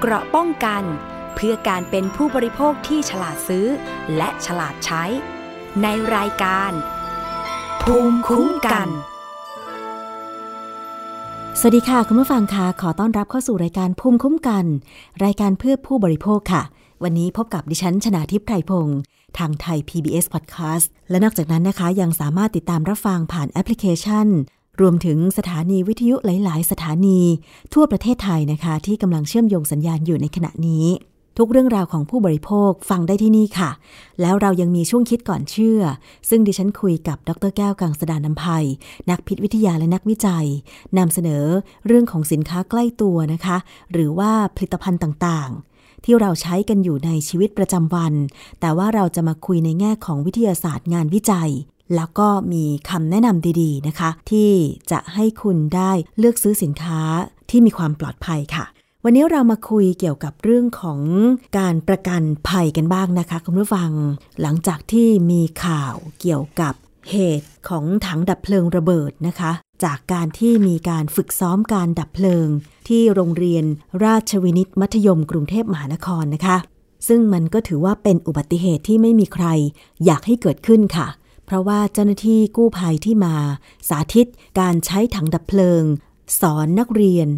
เกราะป้องกัน เพื่อการเป็นผู้บริโภคที่ฉลาดซื้อ และฉลาดใช้ ในรายการ ภูมิคุ้มกัน สวัสดีค่ะ คุณผู้ฟังคะขอต้อนรับเข้าสู่รายการภูมิคุ้มกัน รายการเพื่อผู้บริโภคค่ะ วันนี้พบกับดิฉันชนาทิพย์ไพรพงศ์ทางไทย PBS Podcast และนอกจากนั้นนะคะ ยังสามารถติดตามรับฟังผ่านแอปพลิเคชัน รวมถึงสถานีวิทยุหลาย ๆ สถานีทั่วประเทศไทยนะคะ ที่กำลังเชื่อมโยงสัญญาณอยู่ในขณะนี้ ทุกเรื่องราวของผู้บริโภคฟังได้ที่นี่ค่ะ แล้วเรายังมีช่วงคิดก่อนเชื่อ ซึ่งดิฉันคุยกับดรแก้วกังสดานนภัย นักพิษวิทยาและนักวิจัยนำเสนอเรื่องของสินค้าใกล้ตัวนะคะ หรือว่าผลิตภัณฑ์ต่าง ๆที่เราใช้กันอยู่ในชีวิตประจำวัน แต่ว่าเราจะมาคุยในแง่ของวิทยาศาสตร์งานวิจัย แล้วก็มีคำแนะนำดีๆนะคะ ที่จะให้คุณได้เลือกซื้อสินค้าที่มีความปลอดภัยค่ะ วันนี้เรามาคุยเกี่ยวกับเรื่องของการประกันภัยกันบ้างนะคะ คุณผู้ฟัง หลังจากที่มีข่าวเกี่ยวกับเหตุของถังดับเพลิงระเบิดนะคะ จากการที่มีการฝึกซ้อมการดับเพลิง ที่โรงเรียนราชวินิตมัธยมกรุงเทพมหานครนะคะ ซึ่งมันก็ถือว่าเป็นอุบัติเหตุที่ไม่มีใครอยากให้เกิดขึ้นค่ะ เพราะว่าเจ้าหน้าที่กู้ภัยที่มา สาธิตการใช้ถังดับเพลิง สอนนักเรียน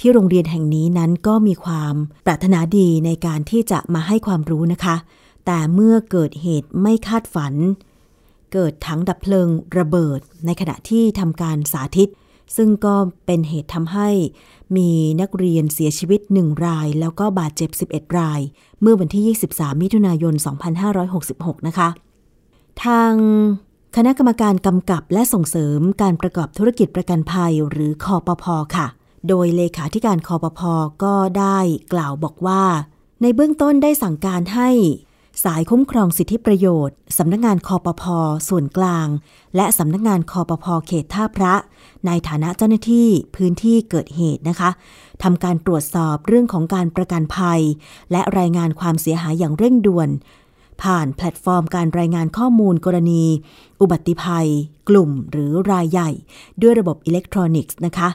ที่โรงเรียนแห่งนี้นั้นก็มีความปรารถนาดีในการที่จะมาให้ความรู้นะคะ แต่เมื่อเกิดเหตุไม่คาดฝัน เกิดถังดับเพลิงระเบิด ในขณะที่ทำการสาธิต ซึ่งก็เป็นเหตุทำให้มีนักเรียนเสียชีวิตหนึ่งราย แล้วก็บาดเจ็บ 11 ราย เมื่อวันที่ 23 มิถุนายน 2566 นะคะ ทางคณะกรรมการกำกับและส่งเสริมการประกอบธุรกิจประกันภัยหรือคอปพค่ะ โดยเลขาธิการคอปพก็ได้กล่าวบอกว่า ในเบื้องต้นได้สั่งการให้ สายคุ้มครองสิทธิประโยชน์สำนักงานคอปพส่วนกลาง และสำนักงานคอปพเขตท่าพระ ในฐานะเจ้าหน้าที่พื้นที่เกิดเหตุนะคะทำการตรวจสอบเรื่องของการประกันภัย และรายงานความเสียหายอย่างเร่งด่วน ผ่านแพลตฟอร์มการรายงานข้อมูลกรณี อุบัติภัย กลุ่มหรือรายใหญ่ ด้วยระบบอิเล็กทรอนิกส์นะคะ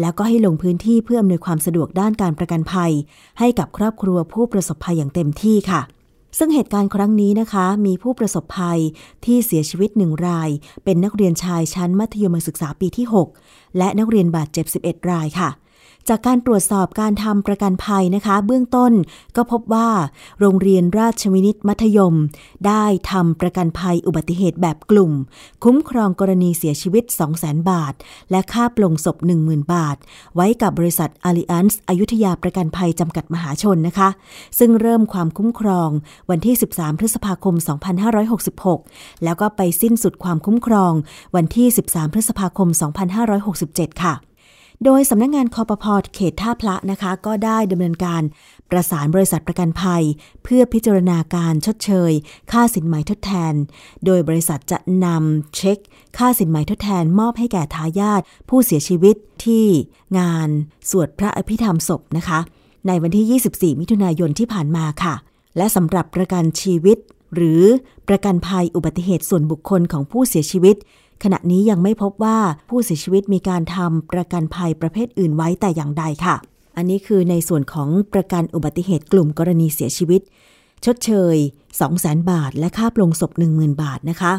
แล้วก็ให้ลงพื้นที่เพื่ออำนวยความสะดวกด้านการประกันภัย ให้กับครอบครัวผู้ประสบภัยอย่างเต็มที่ค่ะ ซึ่งเหตุการณ์ครั้งนี้นะคะ มีผู้ประสบภัยที่เสียชีวิตหนึ่งราย เป็นนักเรียนชายชั้นมัธยมศึกษาปีที่ 6 และนักเรียนบาดเจ็บ 11 รายค่ะ จากการตรวจสอบการทำประกันภัยนะคะ เบื้องต้นก็พบว่า โรงเรียนราชวินิตมัธยม ได้ทำประกันภัยอุบัติเหตุแบบกลุ่ม คุ้มครองกรณีเสียชีวิต 200,000 บาท และค่าปลงศพ 10,000 บาท ไว้กับบริษัท Allianz อยุธยาประกันภัยจำกัดมหาชนนะคะ ซึ่งเริ่มความคุ้มครองวันที่ 13 พฤษภาคม 2566 แล้วก็ไปสิ้นสุดความคุ้มครองวันที่ 13 พฤษภาคม 2567 ค่ะ โดยสำนักงงานคอปพอเขตท่าพระนะคะ ก็ได้ดำเนินการประสานบริษัทประกันภัย เพื่อพิจารณาการชดเชย ค่าสินไหมทดแทน โดยบริษัทจะนำเช็ค ค่าสินไหมทดแทน มอบให้แก่ทายาทผู้เสียชีวิตที่งานสวดพระอภิธรรมศพนะคะ ในวันที่ 24 มิถุนายนที่ผ่านมาค่ะ และสำหรับประกันชีวิต หรือประกันภัยอุบัติเหตุส่วนบุคคลของผู้เสียชีวิต ขณะนี้ยังไม่พบว่าผู้เสียชีวิตมีการทำประกันภัยประเภทอื่นไว้แต่อย่างใดค่ะ อันนี้คือในส่วนของประกันอุบัติเหตุกลุ่มกรณีเสียชีวิต ชดเชย 200,000 บาท และค่าปลงศพ 10,000 บาทนะคะ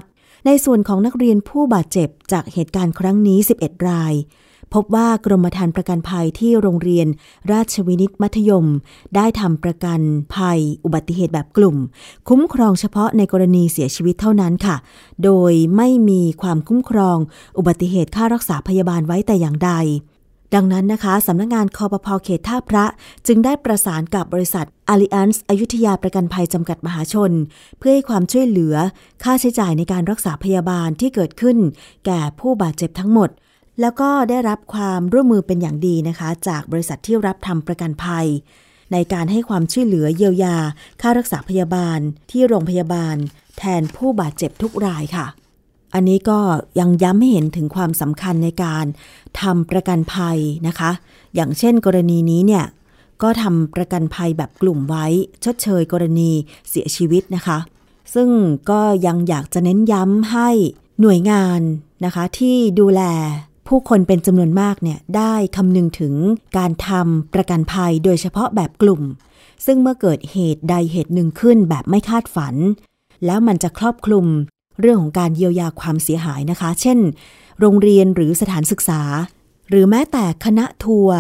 ในส่วนของนักเรียนผู้บาดเจ็บจากเหตุการณ์ครั้งนี้ 11 ราย พบว่ากรมธรรม์ประกันภัยที่โรงเรียนราชวินิตมัธยม ได้ทำประกันภัยอุบัติเหตุแบบกลุ่ม คุ้มครองเฉพาะในกรณีเสียชีวิตเท่านั้นค่ะ โดยไม่มีความคุ้มครองอุบัติเหตุค่ารักษาพยาบาลไว้แต่อย่างใด ดังนั้นนะคะสำนักงงานคอปพอเขตท่าพระจึงได้ประสานกับบริษัท Allianz อยุธยาประกันภัยจำกัดมหาชน เพื่อให้ความช่วยเหลือค่าใช้จ่ายในการรักษาพยาบาลที่เกิดขึ้น แก่ผู้บาดเจ็บทั้งหมด แล้วก็ได้รับความร่วมมือเป็นอย่างดีนะคะ จากบริษัทที่รับทำประกันภัย ในการให้ความช่วยเหลือเยียวยา ค่ารักษาพยาบาล ที่โรงพยาบาล แทนผู้บาดเจ็บทุกรายค่ะ อันนี้ก็ยังย้ำให้เห็นถึงความสำคัญในการทำประกันภัยนะคะ อย่างเช่นกรณีนี้เนี่ยก็ทำประกันภัยแบบกลุ่มไว้ชดเชยกรณีเสียชีวิตนะคะ ซึ่งก็ยังอยากจะเน้นย้ำให้หน่วยงานนะคะที่ดูแล ผู้คนเป็นจำนวนมากเนี่ยได้คำนึงถึงการทำประกันภัยโดยเฉพาะแบบกลุ่ม ซึ่งเมื่อเกิดเหตุใดเหตุหนึ่งขึ้นแบบไม่คาดฝัน แล้วมันจะครอบคลุมเรื่องของการเยียวยาความเสียหายนะคะ เช่น โรงเรียนหรือสถานศึกษา หรือแม้แต่คณะทัวร์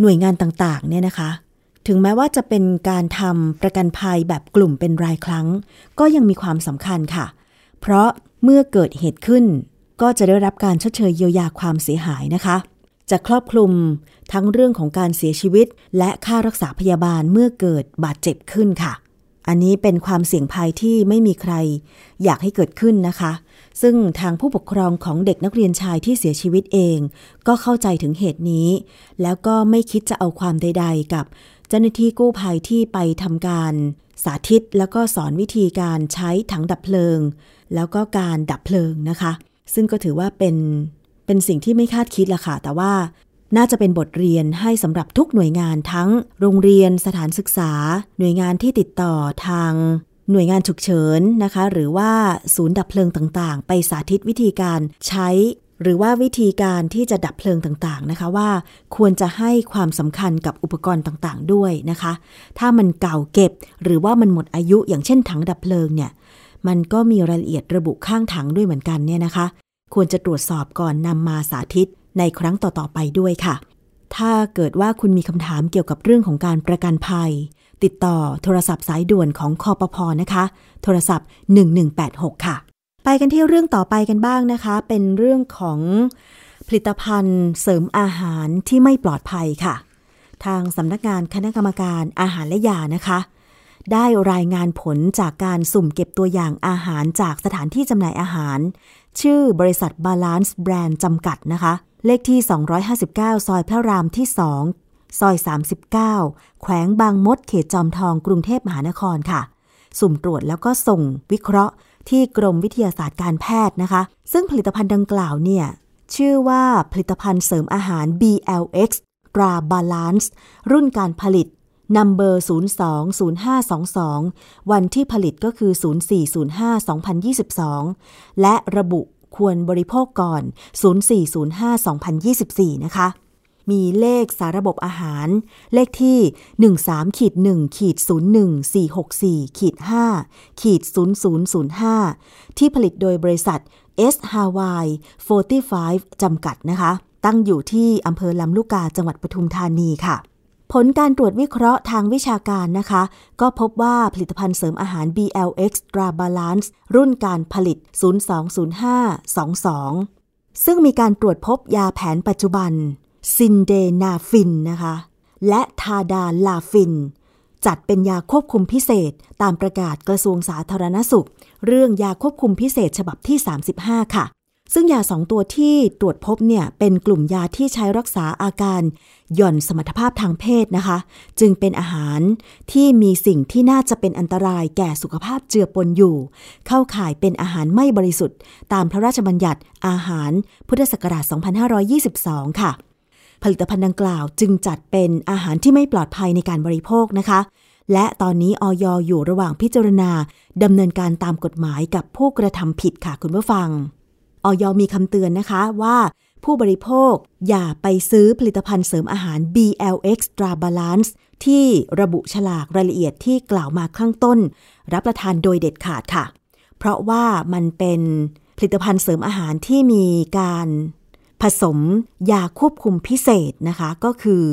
หน่วยงานต่างๆเนี่ยนะคะ ถึงแม้ว่าจะเป็นการทำประกันภัยแบบกลุ่มเป็นรายครั้ง ก็ยังมีความสำคัญค่ะ เพราะเมื่อเกิดเหตุขึ้น ก็จะได้รับการชดเชยเยียวยาความเสียหายนะคะ จะครอบคลุมทั้งเรื่องของการเสียชีวิต และค่ารักษาพยาบาลเมื่อเกิดบาดเจ็บขึ้นค่ะ อันนี้เป็นความเสี่ยงภัยที่ไม่มีใครอยากให้เกิดขึ้นนะคะ ซึ่งทางผู้ปกครองของเด็กนักเรียนชายที่เสียชีวิตเอง ก็เข้าใจถึงเหตุนี้ แล้วก็ไม่คิดจะเอาความใด ๆ กับเจ้าหน้าที่กู้ภัยที่ไปทำการสาธิตแล้วก็สอนวิธีการใช้ถังดับเพลิง แล้วก็การดับเพลิงนะคะ ซึ่งก็ถือว่าเป็นเป็นสิ่งที่ไม่คาดคิดละค่ะ แต่ว่าน่าจะเป็นบทเรียนให้สำหรับทุกหน่วยงานทั้งโรงเรียนสถานศึกษา หน่วยงานที่ติดต่อทางหน่วยงานฉุกเฉินนะคะ หรือว่าศูนย์ดับเพลิงต่างๆ ไปสาธิตวิธีการใช้ หรือว่าวิธีการที่จะดับเพลิงต่างๆนะคะว่าควรจะให้ความสำคัญกับอุปกรณ์ต่างๆ ด้วยนะคะ ถ้ามันเก่าเก็บหรือว่ามันหมดอายุอย่างเช่นถังดับเพลิงเนี่ย มันก็มีรายละเอียดระบุข้างถังด้วยเหมือนกันเนี่ยนะคะ ควรจะตรวจสอบก่อนนำมาสาธิตในครั้งต่อๆไปด้วยค่ะ ถ้าเกิดว่าคุณมีคำถามเกี่ยวกับเรื่องของการประกันภัย ติดต่อโทรศัพท์สายด่วนของคอปพอนะคะ โทรศัพท์ 1186 ค่ะ ไปกันที่เรื่องต่อไปกันบ้างนะคะ เป็นเรื่องของผลิตภัณฑ์เสริมอาหารที่ไม่ปลอดภัยค่ะ ทางสำนักงานคณะกรรมการอาหารและยานะคะ ได้รายงานผลจากการสุ่มเก็บตัวอย่างอาหารจากสถานที่จำหน่ายอาหาร ชื่อบริษัท Balance Brand จำกัดนะคะ เลขที่ 259 ซอยพระรามที่ 2 ซอย 39 แขวงบางมดเขตจอมทองกรุงเทพมหานครค่ะ สุ่มตรวจแล้วก็ส่งวิเคราะห์ที่กรมวิทยาศาสตร์การแพทย์นะคะ ซึ่งผลิตภัณฑ์ดังกล่าวเนี่ย ชื่อว่าผลิตภัณฑ์เสริมอาหาร BLX ตรา Balance รุ่นการผลิต นัมเบอร์ 020522 วันที่ผลิตก็คือ 0405-2022 และระบุควรบริโภคก่อน 0405-2024 นะคะ มีเลขสาระบบอาหาร เลขที่ 13ขีด1ขีด01464ขีด5ขีด0005 ที่ผลิตโดยบริษัท S Hawaii 45 จำกัดนะคะ ตั้งอยู่ที่อำเภอลำลูกกาจังหวัดปทุมธานีค่ะ ผลการตรวจวิเคราะห์ทางวิชาการนะคะ ก็พบว่าผลิตภัณฑ์เสริมอาหาร BLX Extra Balance รุ่นการผลิต 020522 ซึ่งมีการตรวจพบยาแผนปัจจุบันซินเดนาฟินนะคะ และทาดาลาฟิน จัดเป็นยาควบคุมพิเศษตามประกาศกระทรวงสาธารณสุข เรื่องยาควบคุมพิเศษฉบับที่ 35 ค่ะ ซึ่งยาสองตัวที่ตรวจพบเนี่ยเป็นกลุ่มยาที่ใช้รักษาอาการหย่อนสมรรถภาพทางเพศนะคะ จึงเป็นอาหารที่มีสิ่งที่น่าจะเป็นอันตรายแก่สุขภาพเจือปนอยู่ เข้าข่ายเป็นอาหารไม่บริสุทธิ์ ตามพระราชบัญญัติอาหารพุทธศักราช 2522 ค่ะ ผลิตภัณฑ์ดังกล่าวจึงจัดเป็นอาหารที่ไม่ปลอดภัยในการบริโภคนะคะและตอนนี้ออยอยู่ระหว่างพิจารณาดำเนินการตามกฎหมายกับผู้กระทำผิดค่ะคุณผู้ฟัง ออยมีคำเตือนนะคะว่า ผู้บริโภคอย่าไปซื้อผลิตภัณฑ์เสริมอาหาร BLX Tra Balance ที่ระบุฉลากรายละเอียดที่กล่าวมาข้างต้น รับประทานโดยเด็ดขาดค่ะ เพราะว่ามันเป็นผลิตภัณฑ์เสริมอาหารที่มีการผสมยาควบคุมพิเศษนะคะก็คือ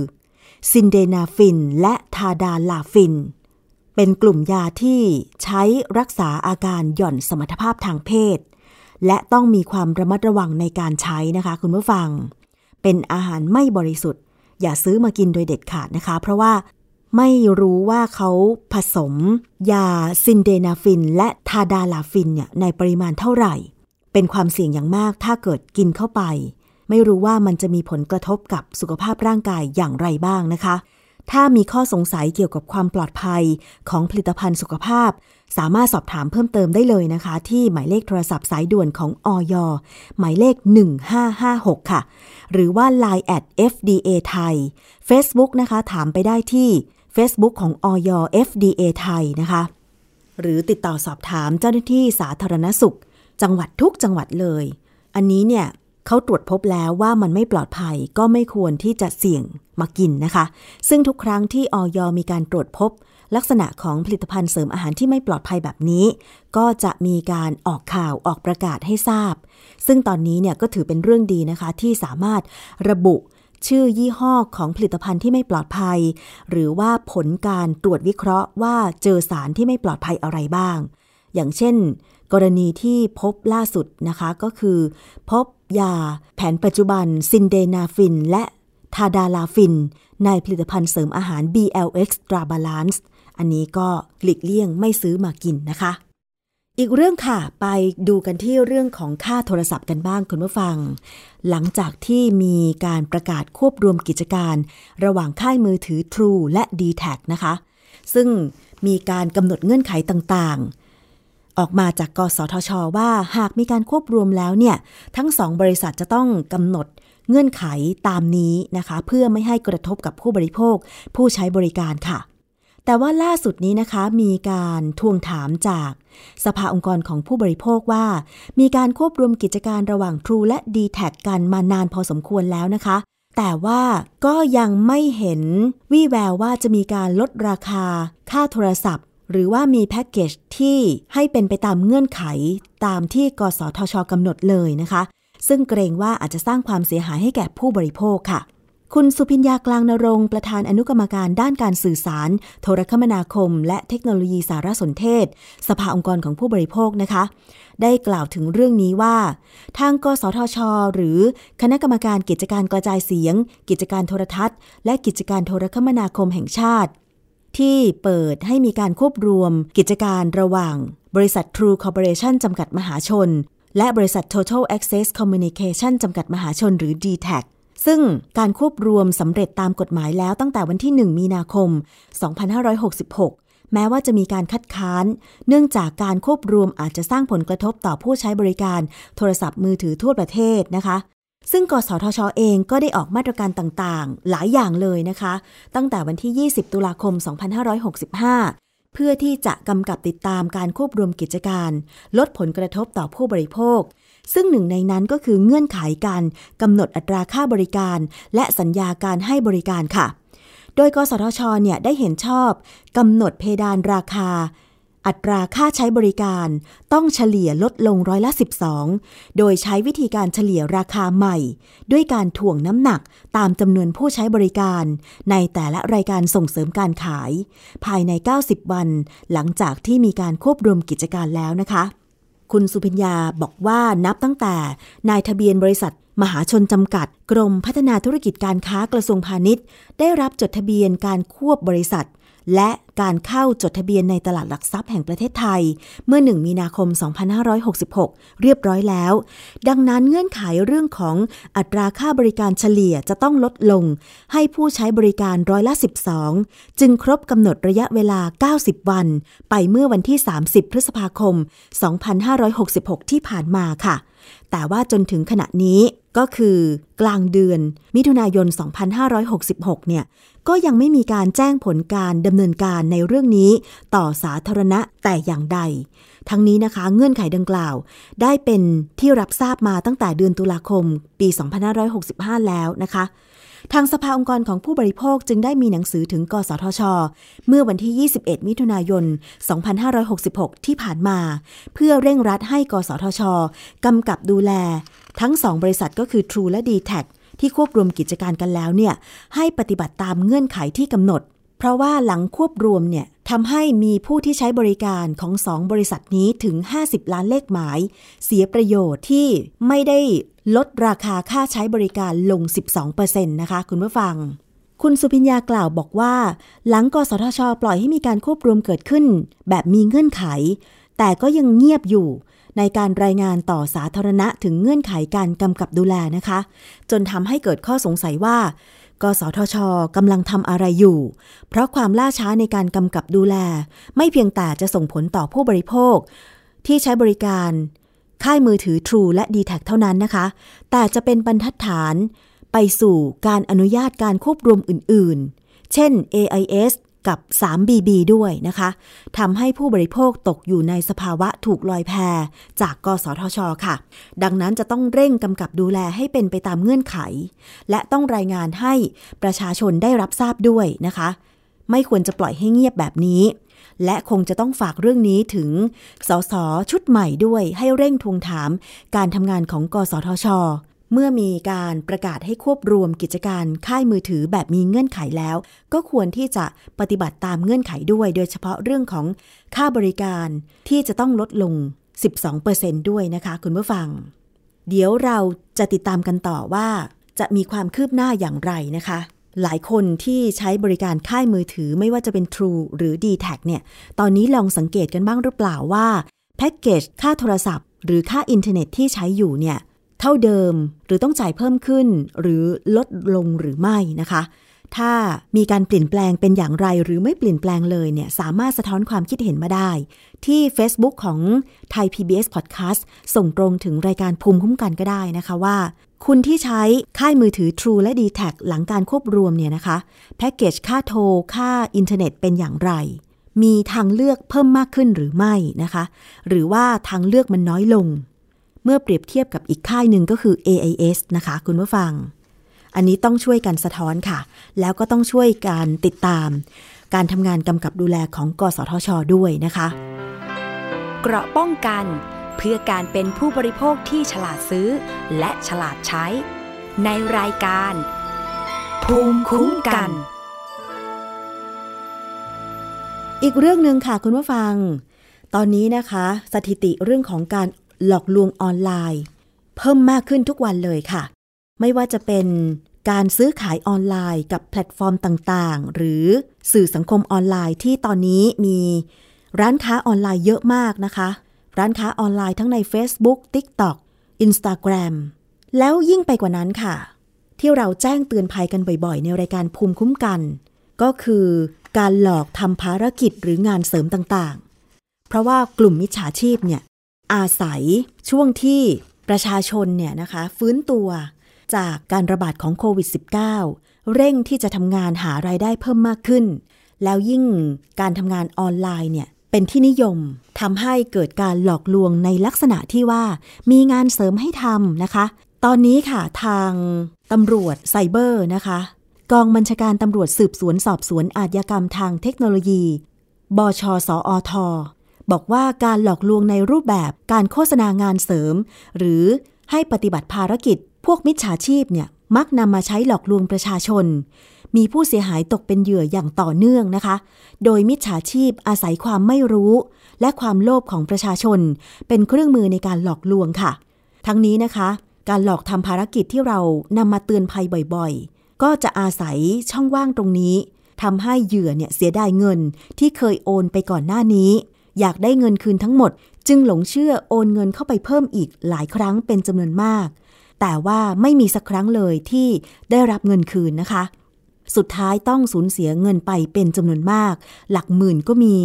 ซินเดนาฟินและทาดาลาฟิน เป็นกลุ่มยาที่ใช้รักษาอาการหย่อนสมรรถภาพทางเพศ และต้องมีความระมัดระวังในการใช้นะคะ คุณผู้ฟัง เป็นอาหารไม่บริสุทธิ์ อย่าซื้อมากินโดยเด็ดขาดนะคะ เพราะว่าไม่รู้ว่าเขาผสม ยาซินเดนาฟิน และทาดาลาฟินเนี่ยในปริมาณเท่าไหร่ เป็นความเสี่ยงอย่างมากถ้าเกิดกินเข้าไป ไม่รู้ว่ามันจะมีผลกระทบกับสุขภาพร่างกายอย่างไรบ้างนะคะ ถ้ามีข้อสงสัยเกี่ยวกับความปลอดภัยของผลิตภัณฑ์สุขภาพ สามารถสอบถามเพิ่มเติมได้เลยนะคะ ที่หมายเลขโทรศัพท์สายด่วนของอยหมายเลข 1556 ค่ะ หรือว่า Line at FDA ไทย Facebook นะคะ ถามไปได้ที่ Facebook ของอย FDA ไทยนะคะ หรือติดต่อสอบถามเจ้าหน้าที่สาธารณสุข จังหวัดทุกจังหวัดเลย อันนี้เนี่ย เขาตรวจพบแล้วว่ามันไม่ปลอดภัยก็ไม่ควรที่จะเสี่ยงมากินนะคะ ซึ่งทุกครั้งที่ออยมีการตรวจพบ ลักษณะของผลิตภัณฑ์เสริมอาหารที่ไม่ปลอดภัยแบบนี้ ก็จะมีการออกข่าวออกประกาศให้ทราบ ซึ่งตอนนี้เนี่ยก็ถือเป็นเรื่องดีนะคะ ที่สามารถระบุชื่อยี่ห้อของผลิตภัณฑ์ที่ไม่ปลอดภัย หรือว่าผลการตรวจวิเคราะห์ว่าเจอสารที่ไม่ปลอดภัยอะไรบ้าง อย่างเช่น กรณีที่พบล่าสุดนะคะก็คือ พบยาแผนปัจจุบันซิลเดนาฟิล และทาดาลาฟิล ในผลิตภัณฑ์เสริมอาหาร BLX Stra Balance อันนี้ก็หลีกเลี่ยงไม่ซื้อมากินนะคะ อีกเรื่องค่ะ ไปดูกันที่เรื่องของค่าโทรศัพท์กันบ้างคุณผู้ฟัง หลังจากที่มีการประกาศควบรวมกิจการ ระหว่างค่ายมือถือ True และ d t แทนะคะ ซึ่งมีการกำหนดเงื่อนไขต่างๆ ออกมาจากกสทช ว่าหากมีการควบรวมแล้วเนี่ยทั้งสองบริษัทจะต้องกำหนดเงื่อนไขตามนี้นะคะ เพื่อไม่ให้กระทบกับผู้บริโภค ผู้ใช้บริการค่ะ แต่ว่าล่าสุดนี้นะคะมีการทวงถามจากสภาองค์กรของผู้บริโภคว่า มีการควบรวมกิจการระหว่าง True และ d t แทกันมานานพอสมควรแล้วนะคะ แต่ว่าก็ยังไม่เห็นวี่แววว่าจะมีการลดราคาค่าโทรศัพท์ หรือว่ามีแพ็กเกจที่ให้เป็นไปตามเงื่อนไขตามที่กสทชกำหนดเลยนะคะ ซึ่งเกรงว่าอาจจะสร้างความเสียหายให้แก่ผู้บริโภคค่ะ คุณสุพิญญากลางนรงประธานอนุกรรมการด้านการสื่อสาร โทรคมนาคม และเทคโนโลยีสารสนเทศ สภาองค์กรของผู้บริโภคนะคะ ได้กล่าวถึงเรื่องนี้ว่า ทางกสทช หรือคณะกรรมการกิจการกระจายเสียง กิจการโทรทัศน์ และกิจการโทรคมนาคมแห่งชาติ ที่เปิดให้มีการควบรวมกิจการระหว่าง บริษัท True Corporation จำกัดมหาชน และบริษัท Total Access Communication จำกัดมหาชนหรือ d t แทซึ่งการควบรวมสำเร็จตามกฎหมายแล้วตั้งแต่วันที่ 1 มีนาคม 2566แม้ว่าจะมีการคัดค้าน เนื่องจากการควบรวมอาจจะสร้างผลกระทบต่อผู้ใช้บริการโทรศัพท์มือถือทั่วประเทศนะคะ ซึ่งกสทชเองก็ได้ออกมาตรการต่างๆ หลายอย่างเลยนะคะ ตั้งแต่วันที่ 20 ตุลาคม 2565 เพื่อที่จะกำกับติดตามการควบรวมกิจการ ลดผลกระทบต่อผู้บริโภค ซึ่งหนึ่งในนั้นก็คือเงื่อนไขการกำหนดอัตราค่าบริการ และสัญญาการให้บริการค่ะ โดยกสทชเนี่ยได้เห็นชอบกำหนดเพดานราคา อัตราค่าใช้บริการต้องเฉลี่ยลดลงร้อยละ 12 โดยใช้วิธีการเฉลี่ยราคาใหม่ ด้วยการถ่วงน้ำหนักตามจำนวนผู้ใช้บริการ ในแต่ละรายการส่งเสริมการขาย ภายใน 90 วัน หลังจากที่มีการควบรวมกิจการแล้วนะคะ คุณสุพิญญาบอกว่านับตั้งแต่นายทะเบียนบริษัทมหาชนจำกัด กรมพัฒนาธุรกิจการค้ากระทรวงพาณิชย์ ได้รับจดทะเบียนการควบบริษัท และการเข้าจดทะเบียนในตลาดหลักทรัพย์แห่งประเทศไทย เมื่อ 1 มีนาคม 2566 เรียบร้อยแล้ว ดังนั้นเงื่อนไขเรื่องของอัตราค่าบริการเฉลี่ยจะต้องลดลง ให้ผู้ใช้บริการร้อยละ 12 จึงครบกำหนดระยะเวลา 90 วัน ไปเมื่อวันที่ 30 พฤษภาคม 2566 ที่ผ่านมาค่ะ แต่ว่าจนถึงขณะนี้ก็คือกลางเดือนมิถุนายน 2566 เนี่ย ก็ยังไม่มีการแจ้งผลการดำเนินการในเรื่องนี้ต่อสาธารณะแต่อย่างใด ทั้งนี้นะคะเงื่อนไขดังกล่าว ได้เป็นที่รับทราบมาตั้งแต่เดือนตุลาคม ปี 2565 แล้วนะคะ ทางสภาองค์กรของผู้บริโภคจึงได้มีหนังสือถึงกสทช เมื่อวันที่ 21 มิถุนายน 2566 ที่ผ่านมา เพื่อเร่งรัดให้กสทชกำกับดูแล ทั้ง2บริษัทก็คือ True และ d t แท ที่ควบรวมกิจการกันแล้วเนี่ยให้ปฏิบัติตามเงื่อนไขที่กำหนด เพราะว่าหลังควบรวมเนี่ยทำให้มีผู้ที่ใช้บริการของสองบริษัทนี้ถึง 50 ล้านเลขหมาย เสียประโยชน์ที่ไม่ได้ลดราคาค่าใช้บริการลง 12%นะคะคุณผู้ฟัง คุณสุพิญญากล่าวบอกว่า หลังกสทช ปล่อยให้มีการควบรวมเกิดขึ้น แบบมีเงื่อนไข แต่ก็ยังเงียบอยู่ ในการรายงานต่อสาธารณะถึงเงื่อนไขการกำกับดูแลนะคะ จนทำให้เกิดข้อสงสัยว่ากสทชกำลังทำอะไรอยู่ เพราะความล่าช้าในการกำกับดูแล ไม่เพียงแต่จะส่งผลต่อผู้บริโภค ที่ใช้บริการ ค่ายมือถือ True และ d t แทเท่านั้นนะคะ แต่จะเป็นบรรทัดฐาน ไปสู่การอนุญาตการควบรวมอื่น ๆ เช่น AIS กับ 3BB ด้วยนะคะทำให้ผู้บริโภคตกอยู่ในสภาวะถูกลอยแพจากกสทช ค่ะ ดังนั้นจะต้องเร่งกำกับดูแลให้เป็นไปตามเงื่อนไข และต้องรายงานให้ประชาชนได้รับทราบด้วยนะคะ ไม่ควรจะปล่อยให้เงียบแบบนี้ และคงจะต้องฝากเรื่องนี้ถึงสสชุดใหม่ด้วยให้เร่งทวงถามการทำงานของกสทช เมื่อมีการประกาศให้ควบรวมกิจการค่ายมือถือแบบมีเงื่อนไขแล้ว ก็ควรที่จะปฏิบัติตามเงื่อนไขด้วย โดยเฉพาะเรื่องของค่าบริการที่จะต้องลดลง 12%ด้วยนะคะ คุณผู้ฟัง เดี๋ยวเราจะติดตามกันต่อว่า จะมีความคืบหน้าอย่างไรนะคะ หลายคนที่ใช้บริการค่ายมือถือไม่ว่าจะเป็น True หรือ d t แทเนี่ย ตอนนี้ลองสังเกตกันบ้างหรือเปล่าว่าแพ็กเกจค่าโทรศัพท์ หรือค่าอินเทอร์เน็ตที่ใช้อยู่เนี่ย ท่าเดิมหรือต้องจ่ายเพิ่มขึ้นหรือลดลงหรือไม่นะคะ ถ้ามีการเปลี่ยนแปลงเป็นอย่างไรหรือไม่เปลี่ยนแปลงเลยเนี่ยสามารถสะท้อนความคิดเห็นมาได้ ที่ Facebook ของไทย PBS Podcast ส่งตรงถึงรายการภูมิคุ้มกันก็ได้นะคะว่า คุณที่ใช้ค่ายมือถือ True และ d t แทหลังการควบรวมเนี่ยนะคะแพ็กเกจค่าโทร ค่าอินเทอร์เน็ตเป็นอย่างไรมีทางเลือกเพิ่มมากขึ้นหรือไม่นะคะ หรือว่าทางเลือกมันน้อยลง เมื่อเปรียบเทียบกับอีกค่ายหนึ่งก็คือ AIS นะคะคุณผู้ฟัง อันนี้ต้องช่วยกันสะท้อนค่ะ แล้วก็ต้องช่วยการติดตาม การทำงานกำกับดูแลของกสทช ด้วยนะคะ เกราะป้องกันเพื่อการเป็นผู้บริโภคที่ฉลาดซื้อ และฉลาดใช้ ในรายการ ภูมิคุ้มกัน อีกเรื่องหนึ่งค่ะคุณผู้ฟัง ตอนนี้นะคะ สถิติเรื่องของการ หลอกลวงออนไลน์ เพิ่มมากขึ้นทุกวันเลยค่ะ ไม่ว่าจะเป็นการซื้อขายออนไลน์กับแพลตฟอร์มต่างๆ หรือสื่อสังคมออนไลน์ที่ตอนนี้มีร้านค้าออนไลน์เยอะมากนะคะ ร้านค้าออนไลน์ทั้งใน Facebook, TikTok, Instagram แล้วยิ่งไปกว่านั้นค่ะ ที่เราแจ้งเตือนภัยกันบ่อยๆ ในรายการภูมิคุ้มกัน ก็คือการหลอกทำภารกิจหรืองานเสริมต่างๆ เพราะว่ากลุ่มมิจฉาชีพเนี่ย อาศัยช่วงที่ประชาชนเนี่ยนะคะ ฟื้นตัวจากการระบาดของโควิด -19 เร่งที่จะทำงานหารายได้เพิ่มมากขึ้น แล้วยิ่งการทำงานออนไลน์เนี่ยเป็นที่นิยมทำให้เกิดการหลอกลวงในลักษณะที่ว่ามีงานเสริมให้ทำนะคะ ตอนนี้ค่ะทางตำรวจไซเบอร์นะคะ กองบัญชาการตำรวจสืบสวนสอบสวนอาญากรรมทางเทคโนโลยี บชสอท บอกว่าการหลอกลวงในรูปแบบการโฆษณางานเสริม หรือให้ปฏิบัติภารกิจ พวกมิจฉาชีพเนี่ยมักนำมาใช้หลอกลวงประชาชน มีผู้เสียหายตกเป็นเหยื่ออย่างต่อเนื่องนะคะ โดยมิจฉาชีพอาศัยความไม่รู้ และความโลภของประชาชน เป็นเครื่องมือในการหลอกลวงค่ะ ทั้งนี้นะคะ การหลอกทำภารกิจที่เรานำมาเตือนภัยบ่อยๆ ก็จะอาศัยช่องว่างตรงนี้ทำให้เหยื่อเนี่ยเสียดายเงินที่เคยโอนไปก่อนหน้านี้ อยากได้เงินคืนทั้งหมด จึงหลงเชื่อโอนเงินเข้าไปเพิ่มอีกหลายครั้งเป็นจำนวนมาก แต่ว่าไม่มีสักครั้งเลยที่ได้รับเงินคืนนะคะ สุดท้ายต้องสูญเสียเงินไปเป็นจำนวนมาก หลักหมื่นก็มี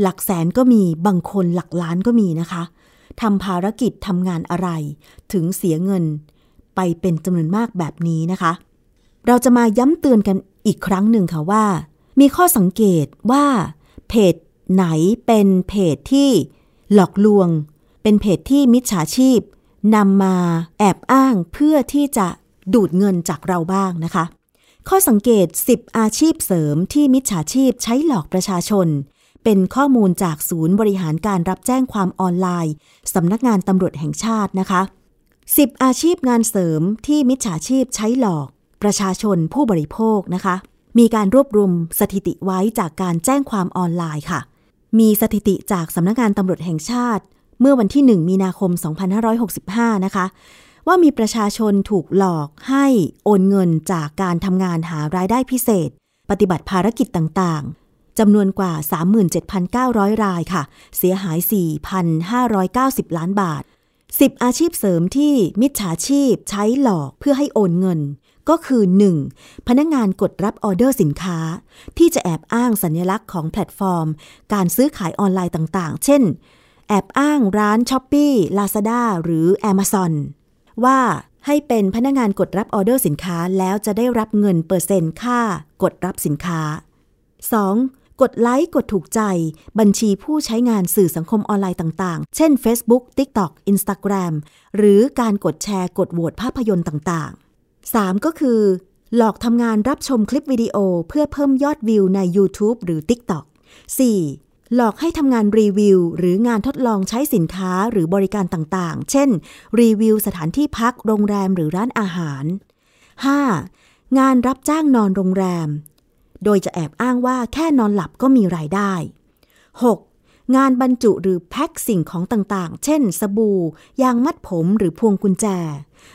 หลักแสนก็มีบางคนหลักล้านก็มีนะคะทำภารกิจทำงานอะไร ถึงเสียเงิน ไปเป็นจำนวนมากแบบนี้นะคะ เราจะมาย้ำเตือนกันอีกครั้งหนึ่งค่ะว่า มีข้อสังเกตว่าเพจ ไหนเป็นเพจที่หลอกลวง เป็นเพจที่มิจฉาชีพนำมาแอบอ้างเพื่อที่จะดูดเงินจากเราบ้างนะคะ ข้อสังเกต 10 อาชีพเสริมที่มิจฉาชีพใช้หลอกประชาชน เป็นข้อมูลจากศูนย์บริหารการรับแจ้งความออนไลน์สำนักงานตำรวจแห่งชาตินะคะ 10 อาชีพงานเสริมที่มิจฉาชีพใช้หลอกประชาชนผู้บริโภคนะคะ มีการรวบรวมสถิติไว้จากการแจ้งความออนไลน์ค่ะ มีสถิติจากสำนักงานตำรวจแห่งชาติ เมื่อวันที่ 1 มีนาคม 2565 นะคะ ว่ามีประชาชนถูกหลอกให้โอนเงินจากการทำงานหารายได้พิเศษ ปฏิบัติภารกิจต่างๆจำนวนกว่า 37,900 รายค่ะ เสียหาย 4,590 ล้านบาท 10 อาชีพเสริมที่มิจฉาชีพใช้หลอกเพื่อให้โอนเงิน ก็คือ 1. พนักงานกดรับออเดอร์สินค้า ที่จะแอบอ้างสัญลักษณ์ของแพลตฟอร์ม การซื้อขายออนไลน์ต่างๆ เช่น แอบอ้างร้าน Shopee Lazada หรือ Amazon ว่าให้เป็นพนักงานกดรับออเดอร์สินค้าแล้วจะได้รับเงินเปอร์เซ็นต์ค่ากดรับสินค้า 2. กดไลค์กดถูกใจ บัญชีผู้ใช้งานสื่อสังคมออนไลน์ต่างๆ เช่น Facebook, TikTok, Instagram หรือการกดแชร์กดโหวตภาพยนตร์ต่างๆ 3. ก็คือ หลอกทำงานรับชมคลิปวิดีโอเพื่อเพิ่มยอดวิวใน YouTube หรือ TikTok 4. หลอกให้ทำงานรีวิว หรืองานทดลองใช้สินค้าหรือบริการต่างๆ เช่น รีวิวสถานที่พักโรงแรมหรือร้านอาหาร 5. งานรับจ้างนอนโรงแรม โดยจะแอบอ้างว่าแค่นอนหลับก็มีรายได้ 6. งานบรรจุหรือแพ็คสิ่งของต่างๆ เช่น สบู่ ยางมัดผมหรือพวงกุญแจ